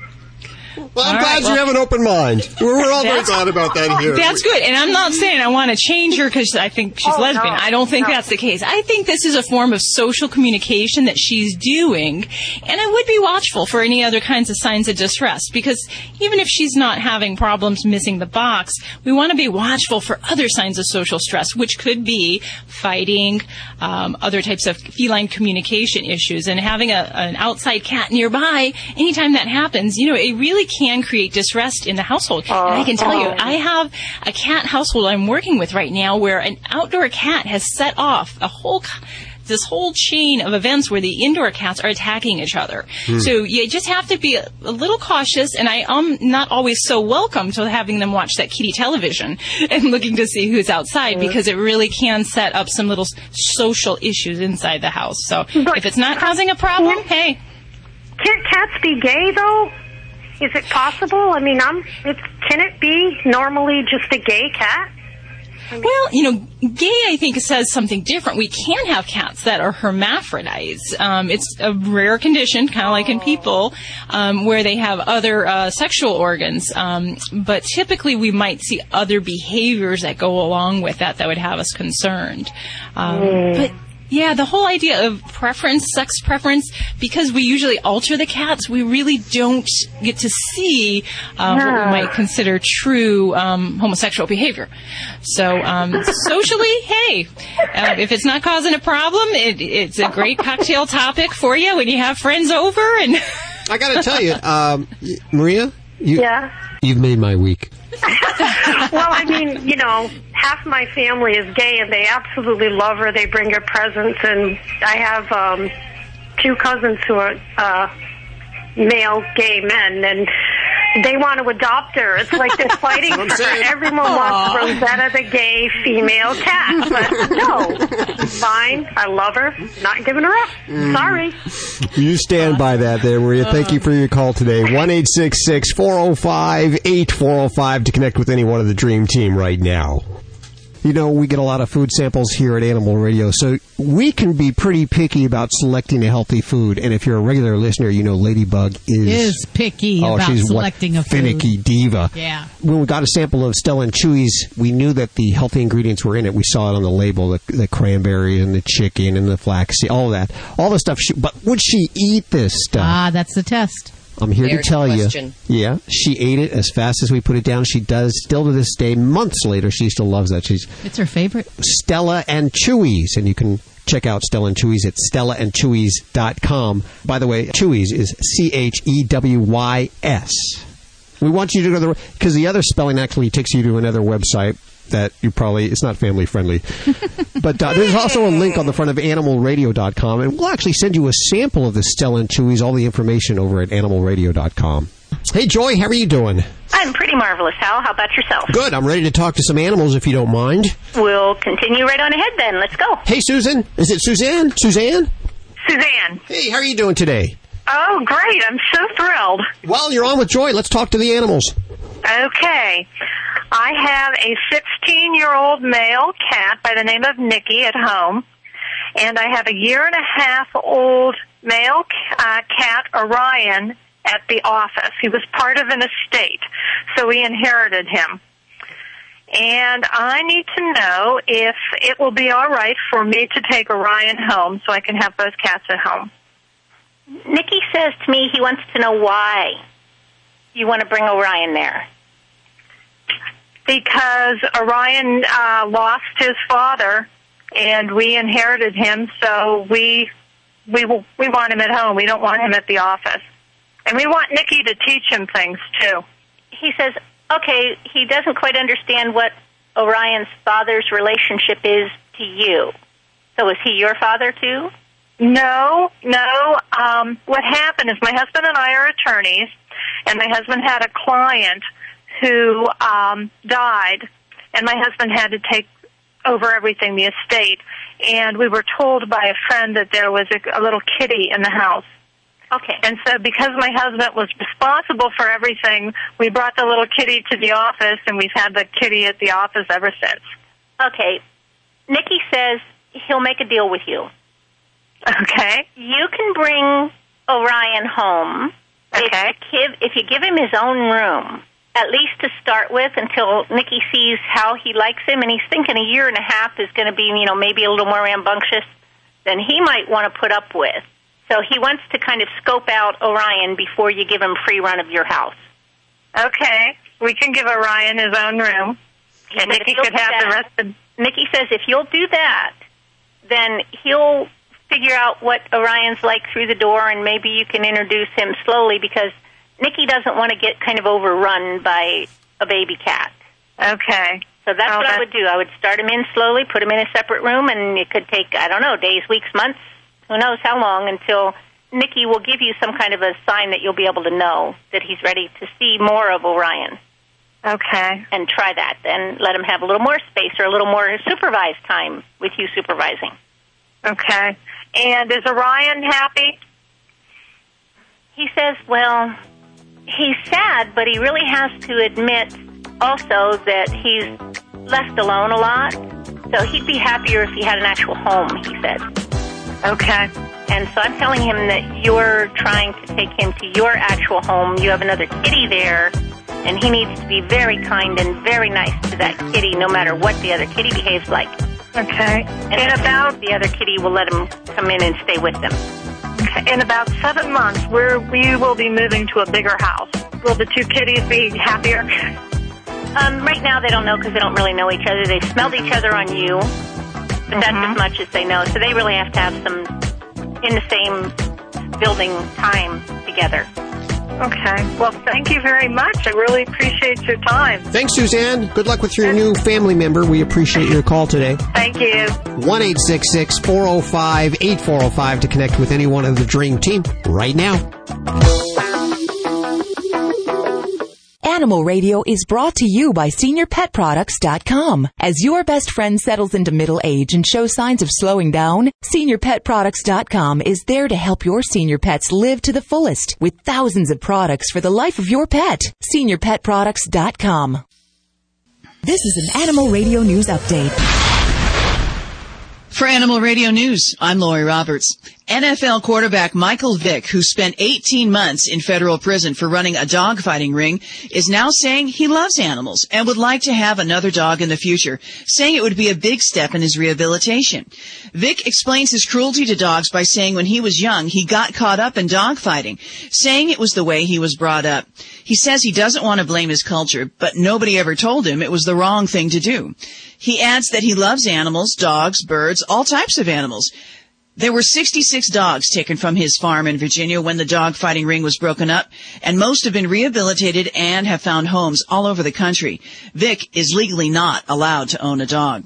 Well, I'm All glad right, you well- have an open mind. We're, we're all very glad about that here. That's good. And I'm not saying I want to change her because I think she's Oh, lesbian. no, I don't think no. that's the case. I think this is a form of social communication that she's doing. And I would be watchful for any other kinds of signs of distress because even if she's not having problems missing the box, we want to be watchful for other signs of social stress, which could be fighting, um, other types of feline communication issues. And having a, an outside cat nearby, anytime that happens, you know, it really can create distress in the household. and I can tell you, oh. I have a cat household I'm working with right now where an outdoor cat has set off a whole this whole chain of events where the indoor cats are attacking each other. Hmm. So you just have to be a, a little cautious and I am not always so welcome to having them watch that kitty television and looking to see who's outside because it really can set up some little social issues inside the house. So if it's not causing a problem, hey, Can't cats be gay though? Is it possible? I mean, I'm. It's, can it be normally just a gay cat? Well, you know, gay, I think, says something different. We can have cats that are hermaphrodites. Um, it's a rare condition, kind of like in people, um, where they have other uh, sexual organs. Um, but typically, we might see other behaviors that go along with that that would have us concerned. Um, Mm. But yeah, the whole idea of preference, sex preference, because we usually alter the cats, we really don't get to see um, what we might consider true um, homosexual behavior. So um, socially, hey, uh, if it's not causing a problem, it, it's a great cocktail topic for you when you have friends over. And I got to tell you, um, Maria, you, Yeah. you've made my week. Well, I mean, you know, half my family is gay, and they absolutely love her. They bring her presents, and I have um, two cousins who are uh, male gay men, and they want to adopt her. It's like they're fighting for her. Everyone wants Rosetta the gay female cat, but no, fine. I love her. Not giving her up. Mm. Sorry. You stand by that there, Maria. Thank you for your call today. 1 405 8405 to connect with any one of the Dream Team right now. You know, we get a lot of food samples here at Animal Radio, so we can be pretty picky about selecting a healthy food. And if you're a regular listener, you know Ladybug is Is picky oh, about she's selecting one a food. finicky diva. Yeah. When we got a sample of Stella and Chewy's, we knew that the healthy ingredients were in it. We saw it on the label: the, the cranberry and the chicken and the flaxseed, all that, all the stuff. She, but would she eat this stuff? Ah, that's the test. I'm here There's to tell the you. Yeah, she ate it as fast as we put it down. She does still to this day. Months later, she still loves that. She's It's her favorite. Stella and Chewy's, and you can check out Stella and Chewy's at stellaandchewy's.com. By the way, Chewy's is C H E W Y S. We want you to go to the because the other spelling actually takes you to another website that you probably it's not family friendly. but uh, there's also a link on the front of animalradio.com, and we'll actually send you a sample of the Stella and Chewy's, all the information over at animalradio.com. Hey, Joy, how are you doing? I'm pretty marvelous, Hal. How about yourself? Good. I'm ready to talk to some animals if you don't mind. We'll continue right on ahead then. Let's go. Hey, Susan. Is it Suzanne? Suzanne? Suzanne. Hey, how are you doing today? Oh, great. I'm so thrilled. Well, you're on with Joy. Let's talk to the animals. Okay. I have a 16 year old male cat by the name of Nikki at home, and I have a year and a half old male uh, cat, Orion, at the office. He was part of an estate, so we inherited him. And I need to know if it will be all right for me to take Orion home so I can have both cats at home. Nikki says to me he wants to know why you want to bring Orion there. because Orion uh, lost his father, and we inherited him. So we we will, we want him at home. We don't want him at the office, and we want Nikki to teach him things too. He says, okay, he doesn't quite understand what Orion's father's relationship is to you. So is he your father too? No, no. Um, what happened is my husband and I are attorneys, and my husband had a client who um, died, and my husband had to take over everything, the estate. And we were told by a friend that there was a, a little kitty in the house. Okay. And so because my husband was responsible for everything, we brought the little kitty to the office, and we've had the kitty at the office ever since. Okay. Nikki says he'll make a deal with you. Okay. You can bring Orion home Okay. if, you give, if you give him his own room, at least to start with, until Nikki sees how he likes him, and he's thinking a year and a half is going to be, you know, maybe a little more rambunctious than he might want to put up with. So he wants to kind of scope out Orion before you give him free run of your house. Okay. We can give Orion his own room, and Nikki could have the rest of. Nikki says if you'll do that, then he'll figure out what Orion's like through the door, and maybe you can introduce him slowly because Nikki doesn't want to get kind of overrun by a baby cat. Okay. So that's Oh, what I would do. I would start him in slowly, put him in a separate room, and it could take, I don't know, days, weeks, months, who knows how long until Nikki will give you some kind of a sign that you'll be able to know that he's ready to see more of Orion. Okay. And try that. Then let him have a little more space or a little more supervised time with you supervising. Okay. And is Orion happy? He says, well, he's sad, but he really has to admit also that he's left alone a lot. So he'd be happier if he had an actual home, he said. Okay. And so I'm telling him that you're trying to take him to your actual home. You have another kitty there, and he needs to be very kind and very nice to that kitty, no matter what the other kitty behaves like. Okay. And, about the other kitty will let him come in and stay with them. In about seven months, we're, we will be moving to a bigger house. Will the two kitties be happier? Um, right now, they don't know because they don't really know each other. They've smelled each other on you, but that's as much as they know. So they really have to have some in the same building time together. Okay. Well, thank you very much. I really appreciate your time. Thanks, Suzanne. Good luck with your new family member. We appreciate your call today. Thank you. 1 405 8405 to connect with anyone of the Dream Team right now. Animal Radio is brought to you by SeniorPetProducts.com. As your best friend settles into middle age and shows signs of slowing down, SeniorPetProducts.com is there to help your senior pets live to the fullest with thousands of products for the life of your pet. SeniorPetProducts.com. This is an Animal Radio News Update. For Animal Radio News, I'm Lori Roberts. NFL quarterback Michael Vick, who spent 18 months in federal prison for running a dogfighting ring, is now saying he loves animals and would like to have another dog in the future, saying it would be a big step in his rehabilitation. Vick explains his cruelty to dogs by saying when he was young, he got caught up in dogfighting, saying it was the way he was brought up. He says he doesn't want to blame his culture, but nobody ever told him it was the wrong thing to do. He adds that he loves animals, dogs, birds, all types of animals. There were 66 dogs taken from his farm in Virginia when the dog fighting ring was broken up, and most have been rehabilitated and have found homes all over the country. Vick is legally not allowed to own a dog.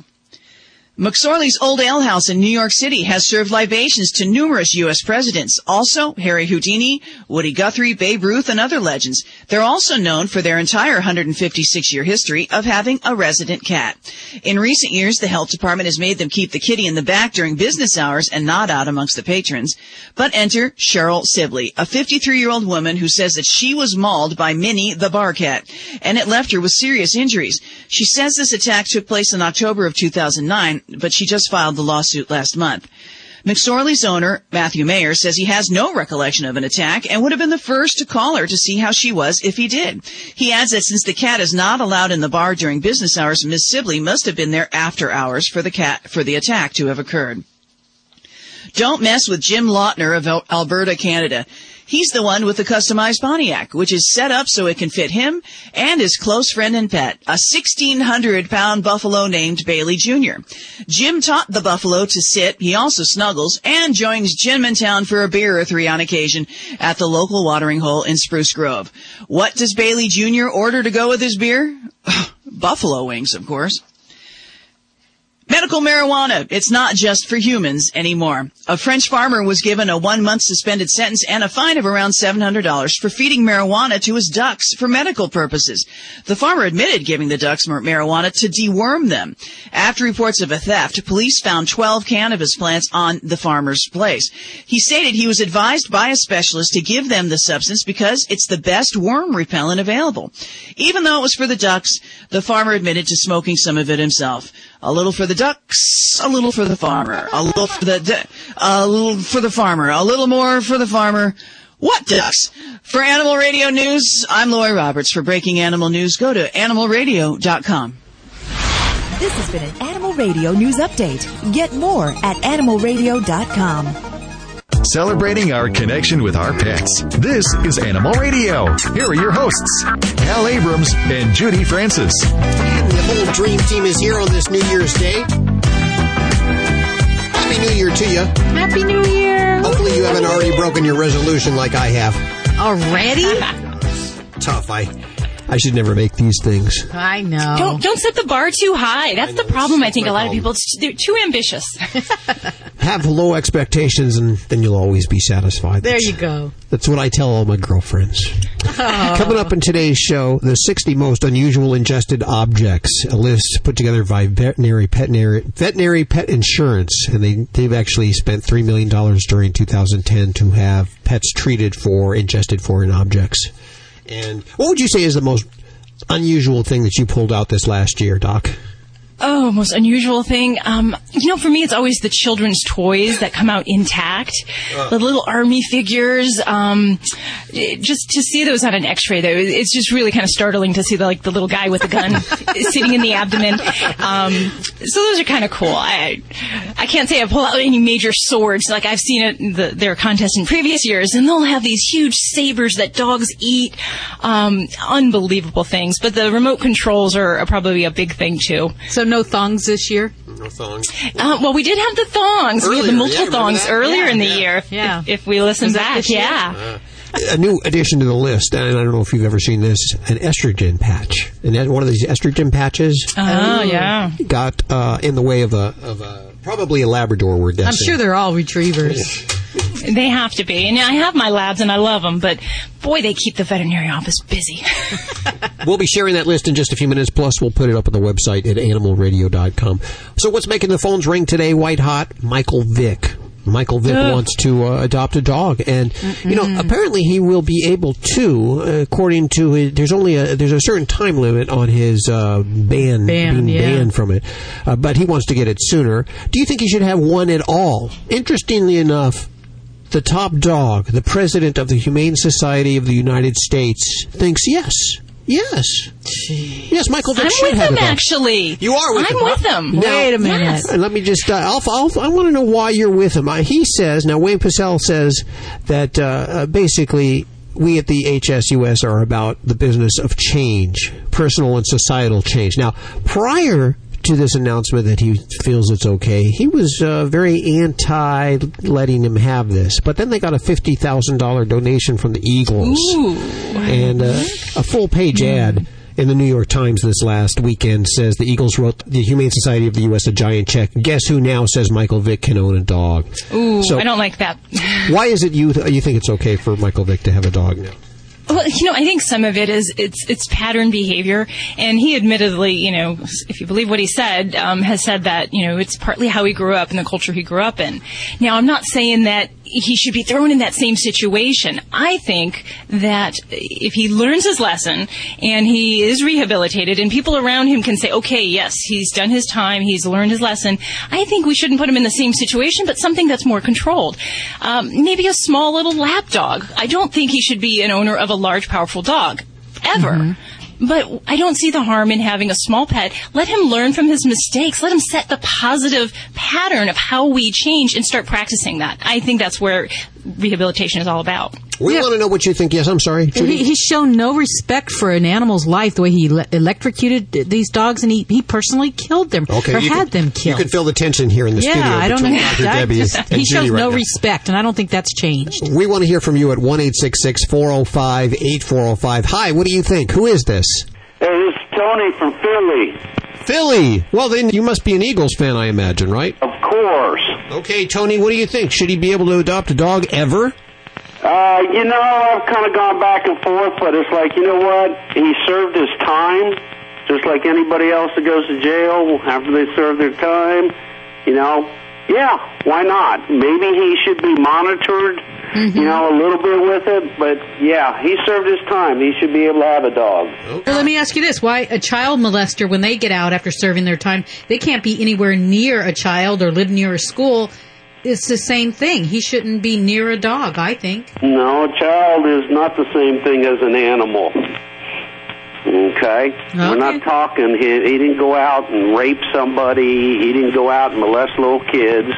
McSorley's Old Ale House in New York City has served libations to numerous U.S. presidents, also Harry Houdini, Woody Guthrie, Babe Ruth, and other legends. They're also known for their entire 156-year history of having a resident cat. In recent years, the health department has made them keep the kitty in the back during business hours and not out amongst the patrons. But enter Cheryl Sibley, a 53-year-old woman who says that she was mauled by Minnie the bar cat, and it left her with serious injuries. She says this attack took place in October of 2009, but she just filed the lawsuit last month. McSorley's owner, Matthew Mayer, says he has no recollection of an attack and would have been the first to call her to see how she was if he did. He adds that since the cat is not allowed in the bar during business hours, Miss Sibley must have been there after hours for the cat, for the attack to have occurred. Don't mess with Jim Lautner of Alberta, Canada. He's the one with the customized Pontiac, which is set up so it can fit him and his close friend and pet, a 1600 pound buffalo named Bailey Jr. Jim taught the buffalo to sit. He also snuggles and joins Jim in town for a beer or three on occasion at the local watering hole in Spruce Grove. What does Bailey Jr. order to go with his beer? buffalo wings, of course. Medical marijuana. It's not just for humans anymore. A French farmer was given a one month suspended sentence and a fine of around $700 for feeding marijuana to his ducks for medical purposes. The farmer admitted giving the ducks marijuana to deworm them. After reports of a theft, police found 12 cannabis plants on the farmer's place. He stated he was advised by a specialist to give them the substance because it's the best worm repellent available. Even though it was for the ducks, the farmer admitted to smoking some of it himself. A little for the ducks, a little for the farmer, a little for the, a little for the farmer, a little more for the farmer. What ducks? For Animal Radio News, I'm Lori Roberts. For Breaking Animal News, go to animalradio.com. This has been an Animal Radio News Update. Get more at animalradio.com. Celebrating our connection with our pets. This is Animal Radio. Here are your hosts, Hal Abrams and Judy Francis. Whole dream team is here on this New Year's Day. Happy New Year to you. Happy New Year. Hopefully you haven't already broken your resolution like I have. Already? Tough. I I should never make these things. I know. Don't don't set the bar too high. That's the problem. I think a lot of people they're too ambitious. Have low expectations and then you'll always be satisfied. There you go. That's what I tell all my girlfriends. Oh. Coming up in today's show, the 60 most unusual ingested objects, a list put together by veterinary pet veterinary pet insurance, and they they've actually spent three million dollars during 2010 to have pets treated for ingested foreign objects. And what would you say is the most unusual thing that you pulled out this last year, Doc? Oh, most unusual thing. Um, you know, for me, it's always the children's toys that come out intact. The little army figures. Um, just to see those on an X-ray, though, it's just really kind of startling to see the, like the little guy with the gun sitting in the abdomen. Um, so those are kind of cool. I I can't say I pull out any major swords like I've seen it in the, their contest in previous years, and they'll have these huge sabers that dogs eat. Um, unbelievable things. But the remote controls are, are probably a big thing too. So no thongs this year? No thongs. Uh, well, we did have the thongs. we had the Earlier, yeah, multiple thongs that? earlier Yeah, in the yeah. year. Yeah. If, if we listen Was back, this year? yeah. A new addition to the list, and I don't know if you've ever seen this, an estrogen patch. And that- one of these estrogen patches Oh, yeah. got uh, in the way of a, of a probably a Labrador. We're I'm sure they're all retrievers. They have to be. And I have my labs and I love them, but boy, they keep the veterinary office busy. We'll be sharing that list in just a few minutes. Plus, we'll put it up on the website at animalradio.com. So, what's making the phones ring today? White hot. Michael Vick. Michael Vick Ugh. wants to uh, adopt a dog, and you know apparently he will be able to, uh, according to his. There's only a there's a certain time limit on his uh, ban Ban, being yeah. banned from it, uh, but he wants to get it sooner. Do you think he should have one at all? Interestingly enough, the top dog, the president of the Humane Society of the United States, thinks yes. Yes. Yes, Michael Vick I'm should with have them, a dog. actually. You are with I'm him. with them. Now- Yes. And let me just, uh, I'll, I'll, I want to know why you're with him. Uh, he says, now Wayne Pacelle says that uh, uh, basically we at the HSUS are about the business of change, personal and societal change. Now, prior to this announcement that he feels it's okay, he was uh, very anti letting him have this. But then they got a $50,000 donation from the Eagles and uh, a full page ad in the New York Times this last weekend says the Eagles wrote the Humane Society of the U.S. a giant check. Guess who now says Michael Vick can own a dog? Ooh, So- I don't like that. Why is it you you think it's okay for Michael Vick to have a dog now? Well, you know, I think some of it is it's it's pattern behavior, and he admittedly, you know, if you believe what he said, um, has said that you know it's partly how he grew up and the culture he grew up in. Now, I'm not saying that he should be thrown in that same situation. I think that if he learns his lesson and he is rehabilitated, and people around him can say, okay, yes, he's done his time, he's learned his lesson. I think we shouldn't put him in the same situation, but something that's more controlled. Um, maybe a small little lap dog. I don't think he should be an owner of a large, powerful dog ever. But I don't see the harm in having a small pet. Let him learn from his mistakes. Let him set the positive pattern of how we change and start practicing that. I think that's where rehabilitation is all about. We want to know what you think. Yes, I'm sorry. He, he's shown no respect for an animal's life the way he le- electrocuted these dogs and he, he personally killed them Okay, or had can- them killed. You can feel the tension here in the yeah, studio I don't know. between Dr. I Debbie just- and he Judy shows right no now. respect, and I don't think that's changed. We want to hear from you at one eight six six four zero five eight four zero five. Hi, what do you think? Who is this? Hey, this is Tony from Philly. Philly. Well, then you must be an Eagles fan, I imagine, right? Of course. Okay, Tony, what do you think? Should he be able to adopt a dog ever? Uh, you know, I've kind of gone back and forth, but it's like, you know what? He served his time, just like anybody else that goes to jail after they serve their time. You know, yeah, why not? Maybe he should be monitored, you know, a little bit with it, but yeah, he served his time. He should be able to have a dog. Well, let me ask you this: Why a child molester, when they get out after serving their time, they can't be anywhere near a child or live near a school? It's the same thing. He shouldn't be near a dog. I think. No, a child is not the same thing as an animal. Okay? We're not talking, he, he didn't go out and rape somebody, he didn't go out and molest little kids.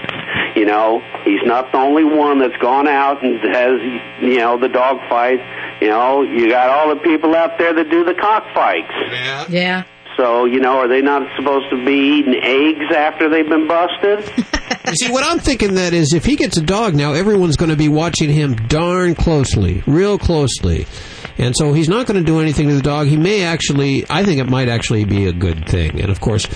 You know, he's not the only one that's gone out and has, you know, the dog fight. You know, you got all the people out there that do the cockfights. Yeah. Yeah. So, you know, are they not supposed to be eating eggs after they've been busted? You see, what I'm thinking that is if he gets a dog now, everyone's going to be watching him darn closely, real closely. And so he's not going to do anything to the dog. He may actually, I think it might actually be a good thing. And of course,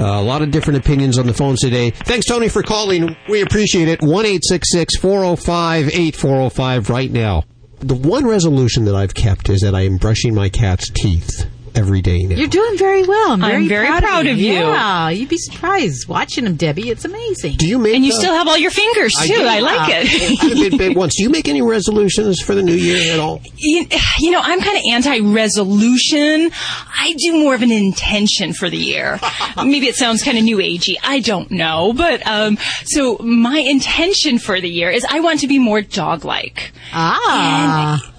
uh, a lot of different opinions on the phones today. Thanks, Tony, for calling. We appreciate it. 1 405 8405 right now. The one resolution that I've kept is that I am brushing my cat's teeth every day now. You're doing very well. I'm I'm very, very proud, proud of you. Yeah, you'd be surprised watching him, Debbie. It's amazing. Do you make And you uh, still have all your fingers too. do. I, like it. I've been big once. Do you make any resolutions for the new year at all? You, you know, I'm kind of anti-resolution. I do more of an intention for the year. Maybe it sounds kind of new agey. I don't know, but um, so my intention for the year is I want to be more dog-like. Ah.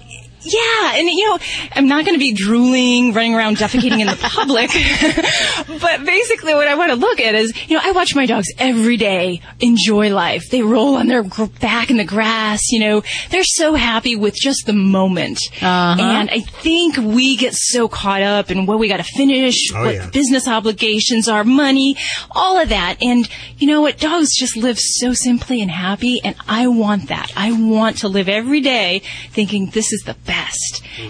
Yeah, and you know, I'm not going to be drooling, running around, defecating in the public. but basically, what I want to look at is, you know, I watch my dogs every day enjoy life. They roll on their gr- back in the grass. You know, they're so happy with just the moment. Uh-huh. And I think we get so caught up in what we got to finish, Oh, what yeah. business obligations are, money, all of that. And you know what? Dogs just live so simply and happy, and I want that. I want to live every day thinking this is the best,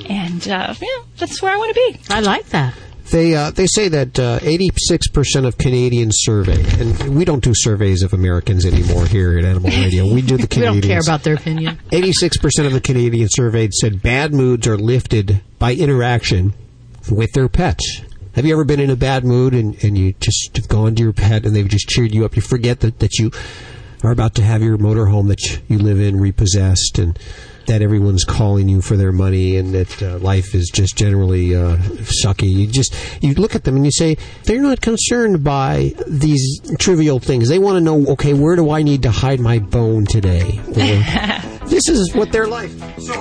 and uh, yeah, that's where I want to be. I like that. They uh, they say that eighty six percent of Canadians surveyed, and we don't do surveys of Americans anymore here at Animal Radio. We do the we Canadians. don't care about their opinion. Eighty six percent of the Canadians surveyed said bad moods are lifted by interaction with their pets. Have you ever been in a bad mood and, and you just have gone to your pet and they've just cheered you up? You forget that, that you are about to have your motorhome that you live in repossessed and that everyone's calling you for their money and that uh, life is just generally uh, sucky. You just you look at them and you say they're not concerned by these trivial things. They want to know, okay, where do I need to hide my bone today? Or, this is what they're like.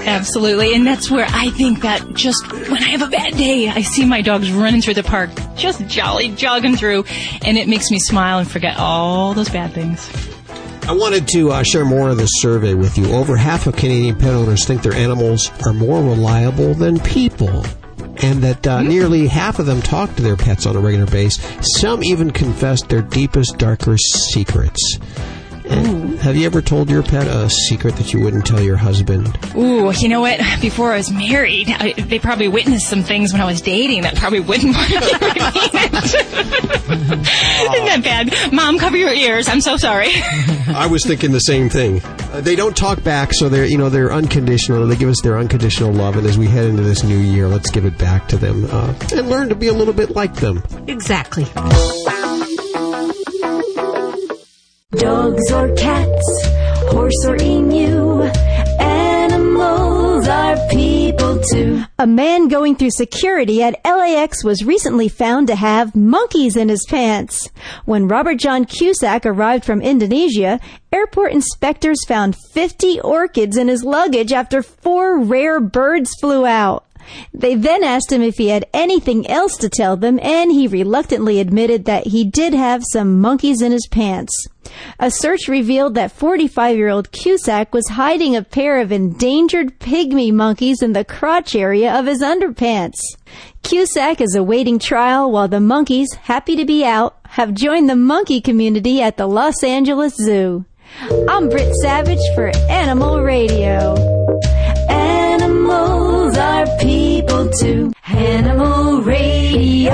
Absolutely, and that's where I think that just when I have a bad day, I see my dogs running through the park, just jolly jogging through, and it makes me smile and forget all those bad things. I wanted to uh, share more of this survey with you. Over half of Canadian pet owners think their animals are more reliable than people. And that uh, nearly half of them talk to their pets on a regular basis. Some even confess their deepest, darkest secrets. And have you ever told your pet a secret that you wouldn't tell your husband? Ooh, you know what? Before I was married, I, they probably witnessed some things when I was dating that probably wouldn't want to be repeated. Isn't that bad? Mom, cover your ears. I'm so sorry. I was thinking the same thing. Uh, they don't talk back, so they're you know they're unconditional. They give us their unconditional love, and as we head into this new year, let's give it back to them uh, and learn to be a little bit like them. Exactly. Dogs or cats, horse or emu, animals are people too. A man going through security at LAX was recently found to have monkeys in his pants. When Robert John Cusack arrived from Indonesia, airport inspectors found 50 orchids in his luggage after four rare birds flew out. They then asked him if he had anything else to tell them, and he reluctantly admitted that he did have some monkeys in his pants. A search revealed that 45 year old Cusack was hiding a pair of endangered pygmy monkeys in the crotch area of his underpants. Cusack is awaiting trial while the monkeys, happy to be out, have joined the monkey community at the Los Angeles Zoo. I'm Britt Savage for Animal Radio. Animals are people too. Animal Radio.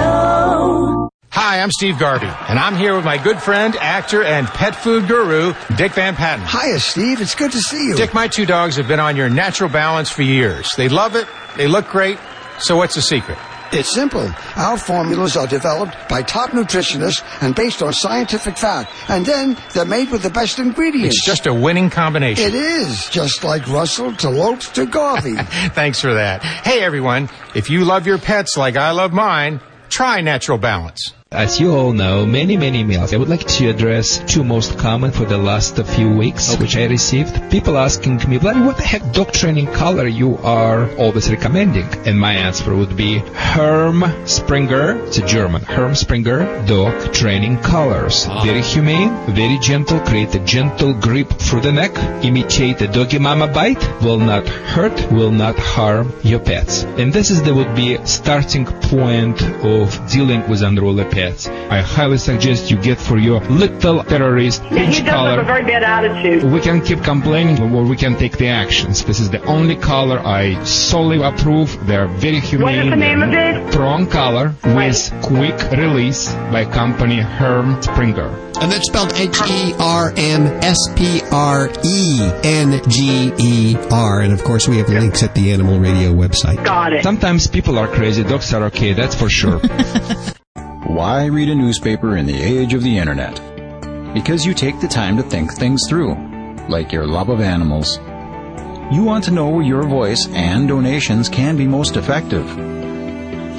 Hi, I'm Steve Garvey, and I'm here with my good friend, actor, and pet food guru, Dick Van Patten. Hiya, Steve. It's good to see you. Dick, my two dogs have been on your natural balance for years. They love it, they look great. So, what's the secret? It's simple. Our formulas are developed by top nutritionists and based on scientific fact. And then they're made with the best ingredients. It's just a winning combination. It is. Just like Russell to Lopes to Garvey. Thanks for that. Hey, everyone. If you love your pets like I love mine, try Natural Balance. As you all know, many, many emails. I would like to address two most common for the last few weeks, oh. which I received. People asking me, what the heck dog training color you are always recommending? And my answer would be Herm Sprenger, it's a German, Herm Sprenger dog training colors. Ah. Very humane, very gentle, create a gentle grip through the neck, imitate a doggy mama bite, will not hurt, will not harm your pets. And this is the would be starting point of dealing with unruly pets. I highly suggest you get for your little terrorist He pinch does collar. have a very bad attitude. We can keep complaining or we can take the actions. This is the only color I solely approve. They're very humane. What is the name of it? Prong color with quick release by company Herm Sprenger. And that's spelled H E R M S P R E N G E R. And of course, we have links at the Animal Radio website. Got it. Sometimes people are crazy. Dogs are okay. That's for sure. Why read a newspaper in the age of the internet? Because you take the time to think things through, like your love of animals. You want to know where your voice and donations can be most effective.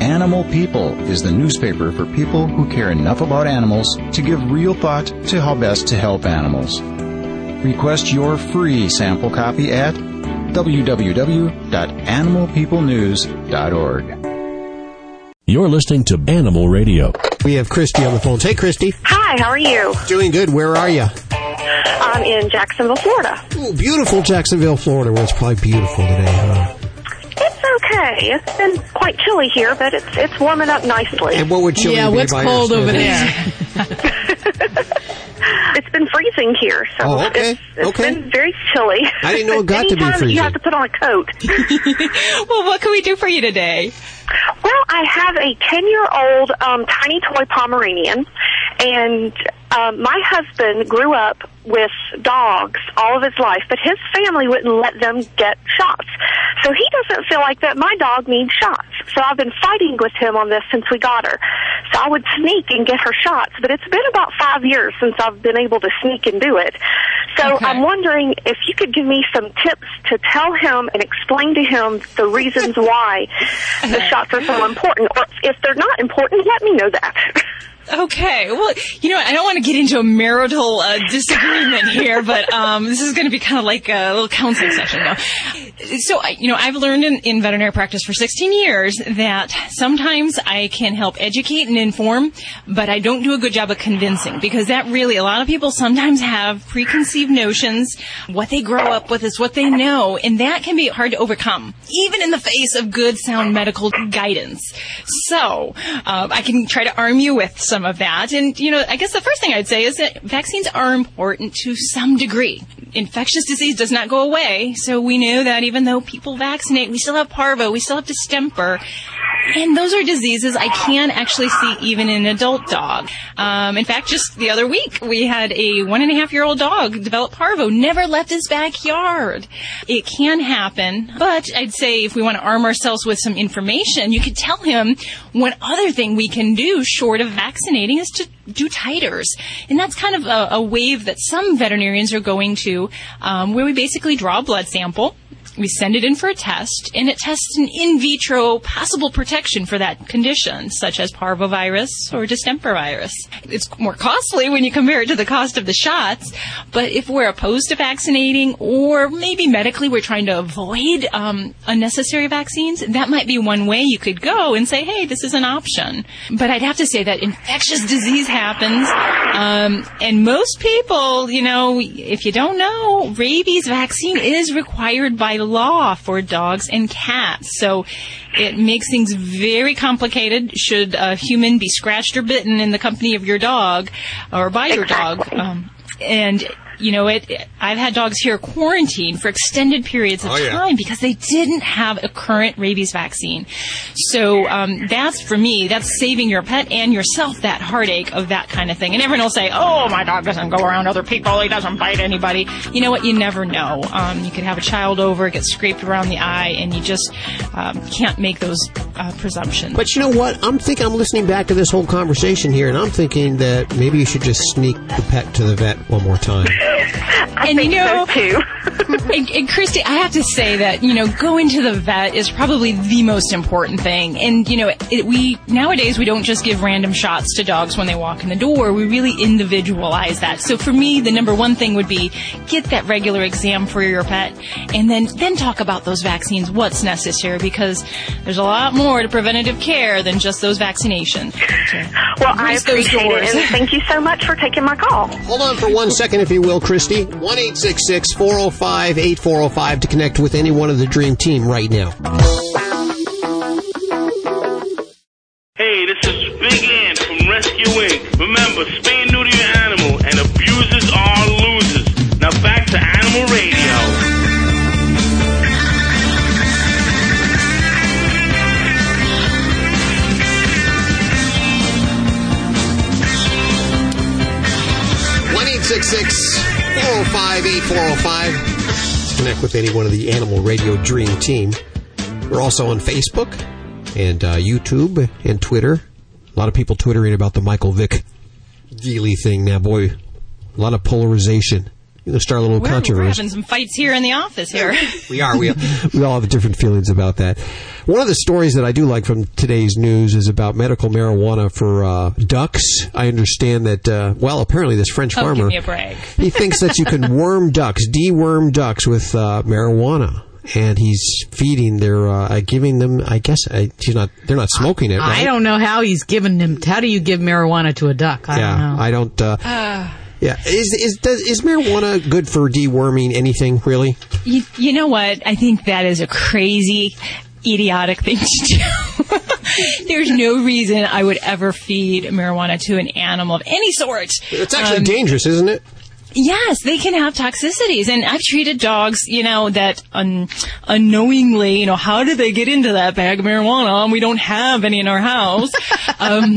Animal People is the newspaper for people who care enough about animals to give real thought to how best to help animals. Request your free sample copy at www.animalpeoplenews.org. You're listening to Animal Radio. We have Christy on the phone. Hey, Christy. Hi, how are you? Doing good. Where are you? I'm in Jacksonville, Florida. Ooh, beautiful Jacksonville, Florida, where it's probably beautiful today, huh? It's okay. It's been quite chilly here, but it's it's warming up nicely. And what would chilly Yeah, be what's by cold over standards? It's been freezing here, so Oh, okay. it's, it's Okay. been very chilly. I didn't know it got to be Anytime freezing. You have to put on a coat. well, what can we do for you today? Well, I have a 10 year old um, tiny toy Pomeranian, and um, my husband grew up with dogs all of his life, but his family wouldn't let them get shots. So he doesn't feel like that my dog needs shots. So I've been fighting with him on this since we got her. So I would sneak and get her shots, but it's been about five years since I've been able to sneak and do it. So I'm wondering if you could give me some tips to tell him and explain to him the reasons why the shots are so important. Or if they're not important, let me know that. Okay, well, you know, I don't want to get into a marital uh, disagreement here, but um, this is going to be kind of like a little counseling session now. So, you know, I've learned in, in veterinary practice for 16 years that sometimes I can help educate and inform, but I don't do a good job of convincing because that really, a lot of people sometimes have preconceived notions. What they grow up with is what they know, and that can be hard to overcome, even in the face of good, sound medical guidance. So, uh, I can try to arm you with some of that. And, you know, I guess the first thing I'd say is that vaccines are important to some degree. Infectious disease does not go away, so we knew that even though people vaccinate, we still have parvo, we still have distemper. And those are diseases I can actually see even in an adult dog. Um, in fact, just the other week, we had a one and a half year old dog develop parvo, never left his backyard. It can happen, but I'd say if we want to arm ourselves with some information, you could tell him one other thing we can do short of vaccinating is to do titers. And that's kind of a, a wave that some veterinarians are going to, um, where we basically draw a blood sample. We send it in for a test, and it tests an in vitro possible protection for that condition, such as parvovirus or distemper virus. It's more costly when you compare it to the cost of the shots, but if we're opposed to vaccinating, or maybe medically we're trying to avoid um, unnecessary vaccines, that might be one way you could go and say, hey, this is an option. But I'd have to say that infectious disease happens, um, and most people, you know, if you don't know, rabies vaccine is required by law for dogs and cats. So it makes things very complicated should a human be scratched or bitten in the company of your dog or by your dog. Um, and you know, it. I've had dogs here quarantined for extended periods of Oh, yeah. time because they didn't have a current rabies vaccine. So um, that's for me. That's saving your pet and yourself that heartache of that kind of thing. And everyone will say, "Oh, my dog doesn't go around other people. He doesn't bite anybody." You know what? You never know. Um, you could have a child over, get scraped around the eye, and you just um, can't make those uh, presumptions. But you know what? I'm thinking, I'm listening back to this whole conversation here, and I'm thinking that maybe you should just sneak the pet to the vet one more time. and you know, and, and Christy, I have to say that you know going to the vet is probably the most important thing. And you know, it, we nowadays we don't just give random shots to dogs when they walk in the door. We really individualize that. So for me, the number one thing would be get that regular exam for your pet, and then then talk about those vaccines, what's necessary, because there's a lot more to preventative care than just those vaccinations. Well, I appreciate it, and thank you so much for taking my call. Hold on for one second, if you will, Christy. 1 405 8405 to connect with any one of the Dream Team right now. Hey, this is Big Ant from Rescue Inc. Remember, five eight four zero five to connect with any one of the Animal Radio Dream Team. We're also on Facebook and uh, YouTube and Twitter. A lot of people twittering about the Michael Vick Geely thing now. Boy, a lot of polarization. You know, start a little We're, we're controversy. having some fights here in the office here. We are. We, we all have different feelings about that. One of the stories that I do like from today's news is about medical marijuana for uh, ducks. I understand that, uh, well, apparently this French Oh, give farmer me a break. he thinks that you can worm ducks, deworm ducks with uh, marijuana. And he's feeding their, uh, giving them. I guess uh, he's not. They're not smoking it. Right? I don't know how he's giving them How do you give marijuana to a duck? I yeah, don't know. I don't. Uh, yeah, is is does, is marijuana good for deworming anything? Really? You, you know what? I think that is a crazy, idiotic thing to do. There's no reason I would ever feed marijuana to an animal of any sort. It's actually Um, dangerous, isn't it? Yes, they can have toxicities, and I've treated dogs, you know, that un- unknowingly, you know, how did they get into that bag of marijuana? We don't have any in our house, um,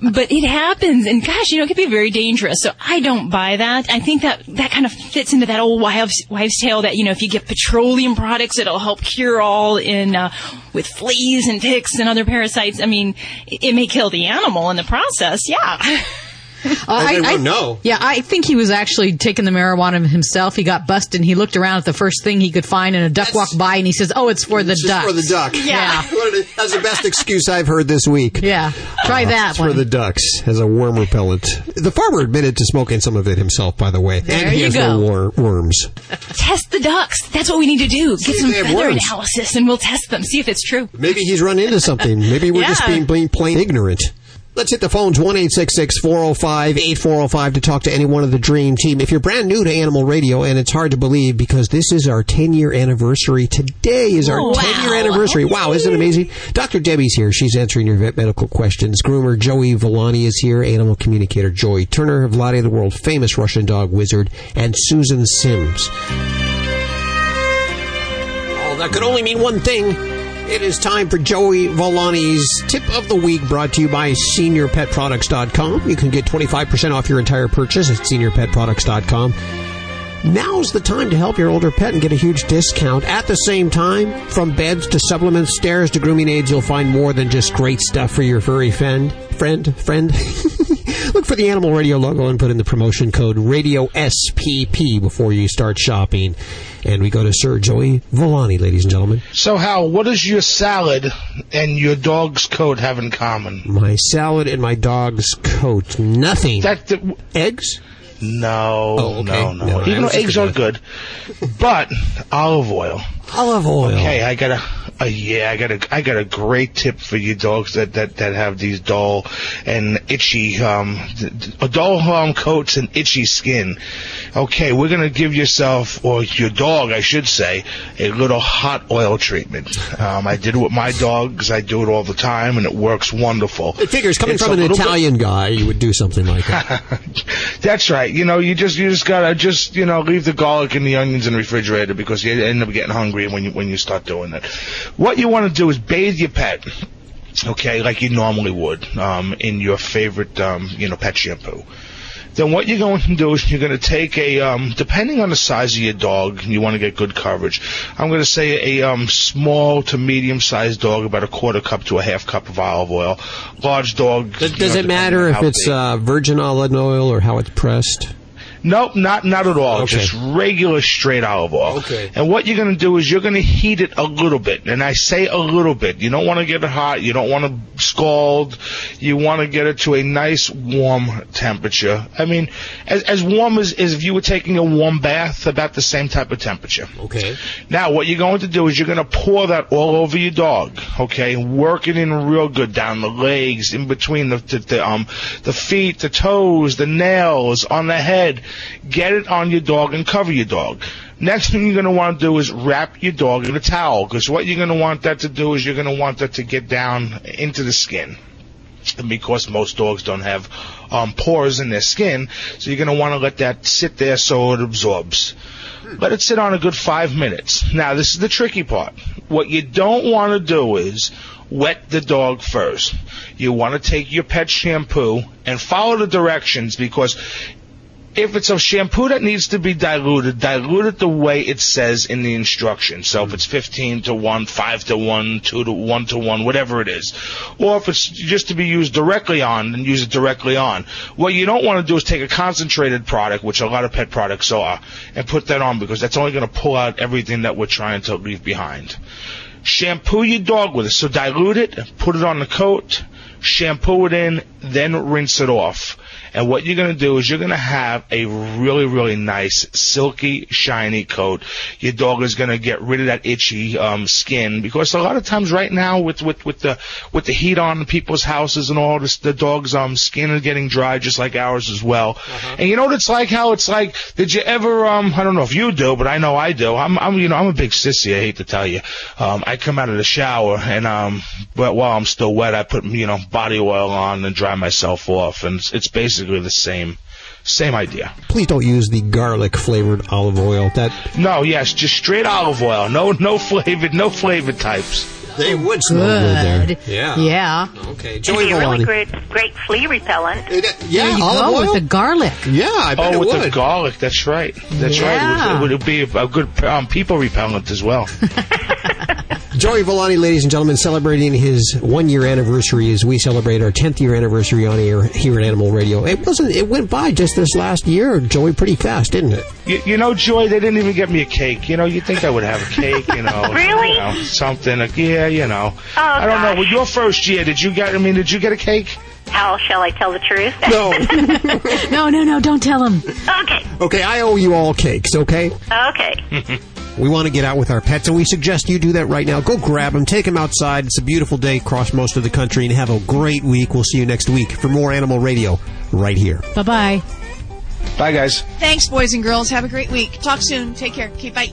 but it happens, and gosh, you know, it can be very dangerous. So I don't buy that. I think that that kind of fits into that old wives' wives' tale that you know, if you get petroleum products, it'll help cure all in uh, with fleas and ticks and other parasites. I mean, it, it may kill the animal in the process. Yeah. Uh, I don't know. Yeah, I think he was actually taking the marijuana himself. He got busted and he looked around at the first thing he could find and a duck walked by and he says, oh, it's for the It's duck. for the duck. Yeah. That's the best excuse I've heard this week. Yeah. Try uh, that It's one. for the ducks as a worm repellent. The farmer admitted to smoking some of it himself, by the way. There and he you has go. no wor- worms. test the ducks. That's what we need to do. Get if some they have feather worms. analysis and we'll test them. See if it's true. Maybe he's run into something. Maybe we're just Yeah. being plain, plain ignorant. Let's hit the phones 1 405 8405 to talk to any one of the Dream Team. If you're brand new to Animal Radio, and it's hard to believe because this is our 10 year anniversary. Today is our Oh, 10 year anniversary. Wow, isn't it amazing? Dr. Debbie's here. She's answering your vet medical questions. Groomer Joey Villani is here. Animal communicator Joy Turner. Vladi, the world famous Russian dog wizard. And Susan Sims. Oh, that could only mean one thing. It is time for Joey Villani's tip of the week brought to you by seniorpetproducts.com. You can get 25% off your entire purchase at seniorpetproducts.com. Now's the time to help your older pet and get a huge discount. At the same time, from beds to supplements, stairs to grooming aids, you'll find more than just great stuff for your furry friend. Friend, friend. Look for the Animal Radio logo and put in the promotion code Radio SPP before you start shopping. And we go to Sir Joey Villani, ladies and gentlemen. So, Hal, what does your salad and your dog's coat have in common? My salad and my dog's coat. Nothing. That the, eggs? No, Oh, okay. no, no. No, Even though eggs are good, but olive oil. Olive oil. Okay, I got a, a yeah, I got a, I got a great tip for you dogs that that that have these dull and itchy, um, dull um coats and itchy skin. Okay, we're gonna give yourself or your dog, I should say, a little hot oil treatment. Um, I did it with my dogs. I do it all the time, and it works wonderful. It figures coming It's from an little bit- Italian guy, you would do something like that. That's right. You know, you just you just gotta just you know leave the garlic and the onions in the refrigerator because you end up getting hungry when you when you start doing it. What you want to do is bathe your pet. Okay, like you normally would, um, in your favorite, um, you know, pet shampoo. Then what you're going to do is you're going to take a, um, depending on the size of your dog, you want to get good coverage. I'm going to say a um, small to medium sized dog, about a quarter cup to a half cup of olive oil. Large dog. Does, does know, it matter if it's uh, virgin olive oil or how it's pressed? Nope, not not at all. Okay. Just regular straight olive oil. Okay. And what you're going to do is you're going to heat it a little bit, and I say a little bit. You don't want to get it hot. You don't want to scald. You want to get it to a nice warm temperature. I mean, as as warm as, as if you were taking a warm bath, about the same type of temperature. Okay. Now, what you're going to do is you're going to pour that all over your dog, okay? Work it in real good down the legs, in between the, the, the um the feet, the toes, the nails, on the head. Get it on your dog and cover your dog. Next thing you're going to want to do is wrap your dog in a towel, because what you're going to want that to do is you're going to want that to get down into the skin. And because most dogs don't have um, pores in their skin, so you're going to want to let that sit there so it absorbs. Let it sit on a good five minutes. Now, this is the tricky part. What you don't want to do is wet the dog first. You want to take your pet shampoo and follow the directions because if it's a shampoo that needs to be diluted, dilute it the way it says in the instructions. So if mm. it's 15 to 1, 5 to 1, 2 to 1 to 1, whatever it is. Or if it's just to be used directly on, then use it directly on. What you don't want to do is take a concentrated product, which a lot of pet products are, and put that on because that's only going to pull out everything that we're trying to leave behind. Shampoo your dog with it. So dilute it, put it on the coat, shampoo it in, then rinse it off. And what you're going to do is you're going to have a really, really nice, silky, shiny coat. Your dog is going to get rid of that itchy um, skin because a lot of times right now with with with the with the heat on people's houses and all this, the dog's um skin is getting dry just like ours as well. And you know what it's like? How it's like? Did you ever um I don't know if you do, but I know I do. I'm I'm you know I'm a big sissy. I hate to tell you. Um, I come out of the shower and um but while I'm still wet, I put you know body oil on and dry myself off, and it's, it's basically the same Same idea. Please don't use the garlic flavored olive oil. That No, yes, just straight olive oil. No, no flavored, no flavored types. They would smell good Good. there. Yeah. Yeah. Okay. It'd Joey be a really great, great flea repellent. Yeah, there you olive go oil? with the garlic. Yeah, I bet oh, it with would. the garlic. That's right. That's Yeah. right. It would, it would be a good um, people repellent as well. Joey Villani, ladies and gentlemen, celebrating his one year anniversary as we celebrate our 10th year anniversary on air here at Animal Radio. It wasn't, it went by just this last year, Joey, pretty fast, didn't it? You, you know, Joy, they didn't even get me a cake. You know, you'd think I would have a cake, you know. Really? You know, something. Like, yeah, you know. Oh, I don't know. gosh. With your first year, did you get, I mean, did you get a cake? How shall I tell the truth? No. No, no, no, don't tell him. okay. okay, I owe you all cakes, okay? Okay. We want to get out with our pets, and we suggest you do that right now. Go grab them, take them outside. It's a beautiful day across most of the country, and have a great week. We'll see you next week for more Animal Radio right here. Bye bye. Bye, guys. Thanks, boys and girls. Have a great week. Talk soon. Take care. Okay, bye.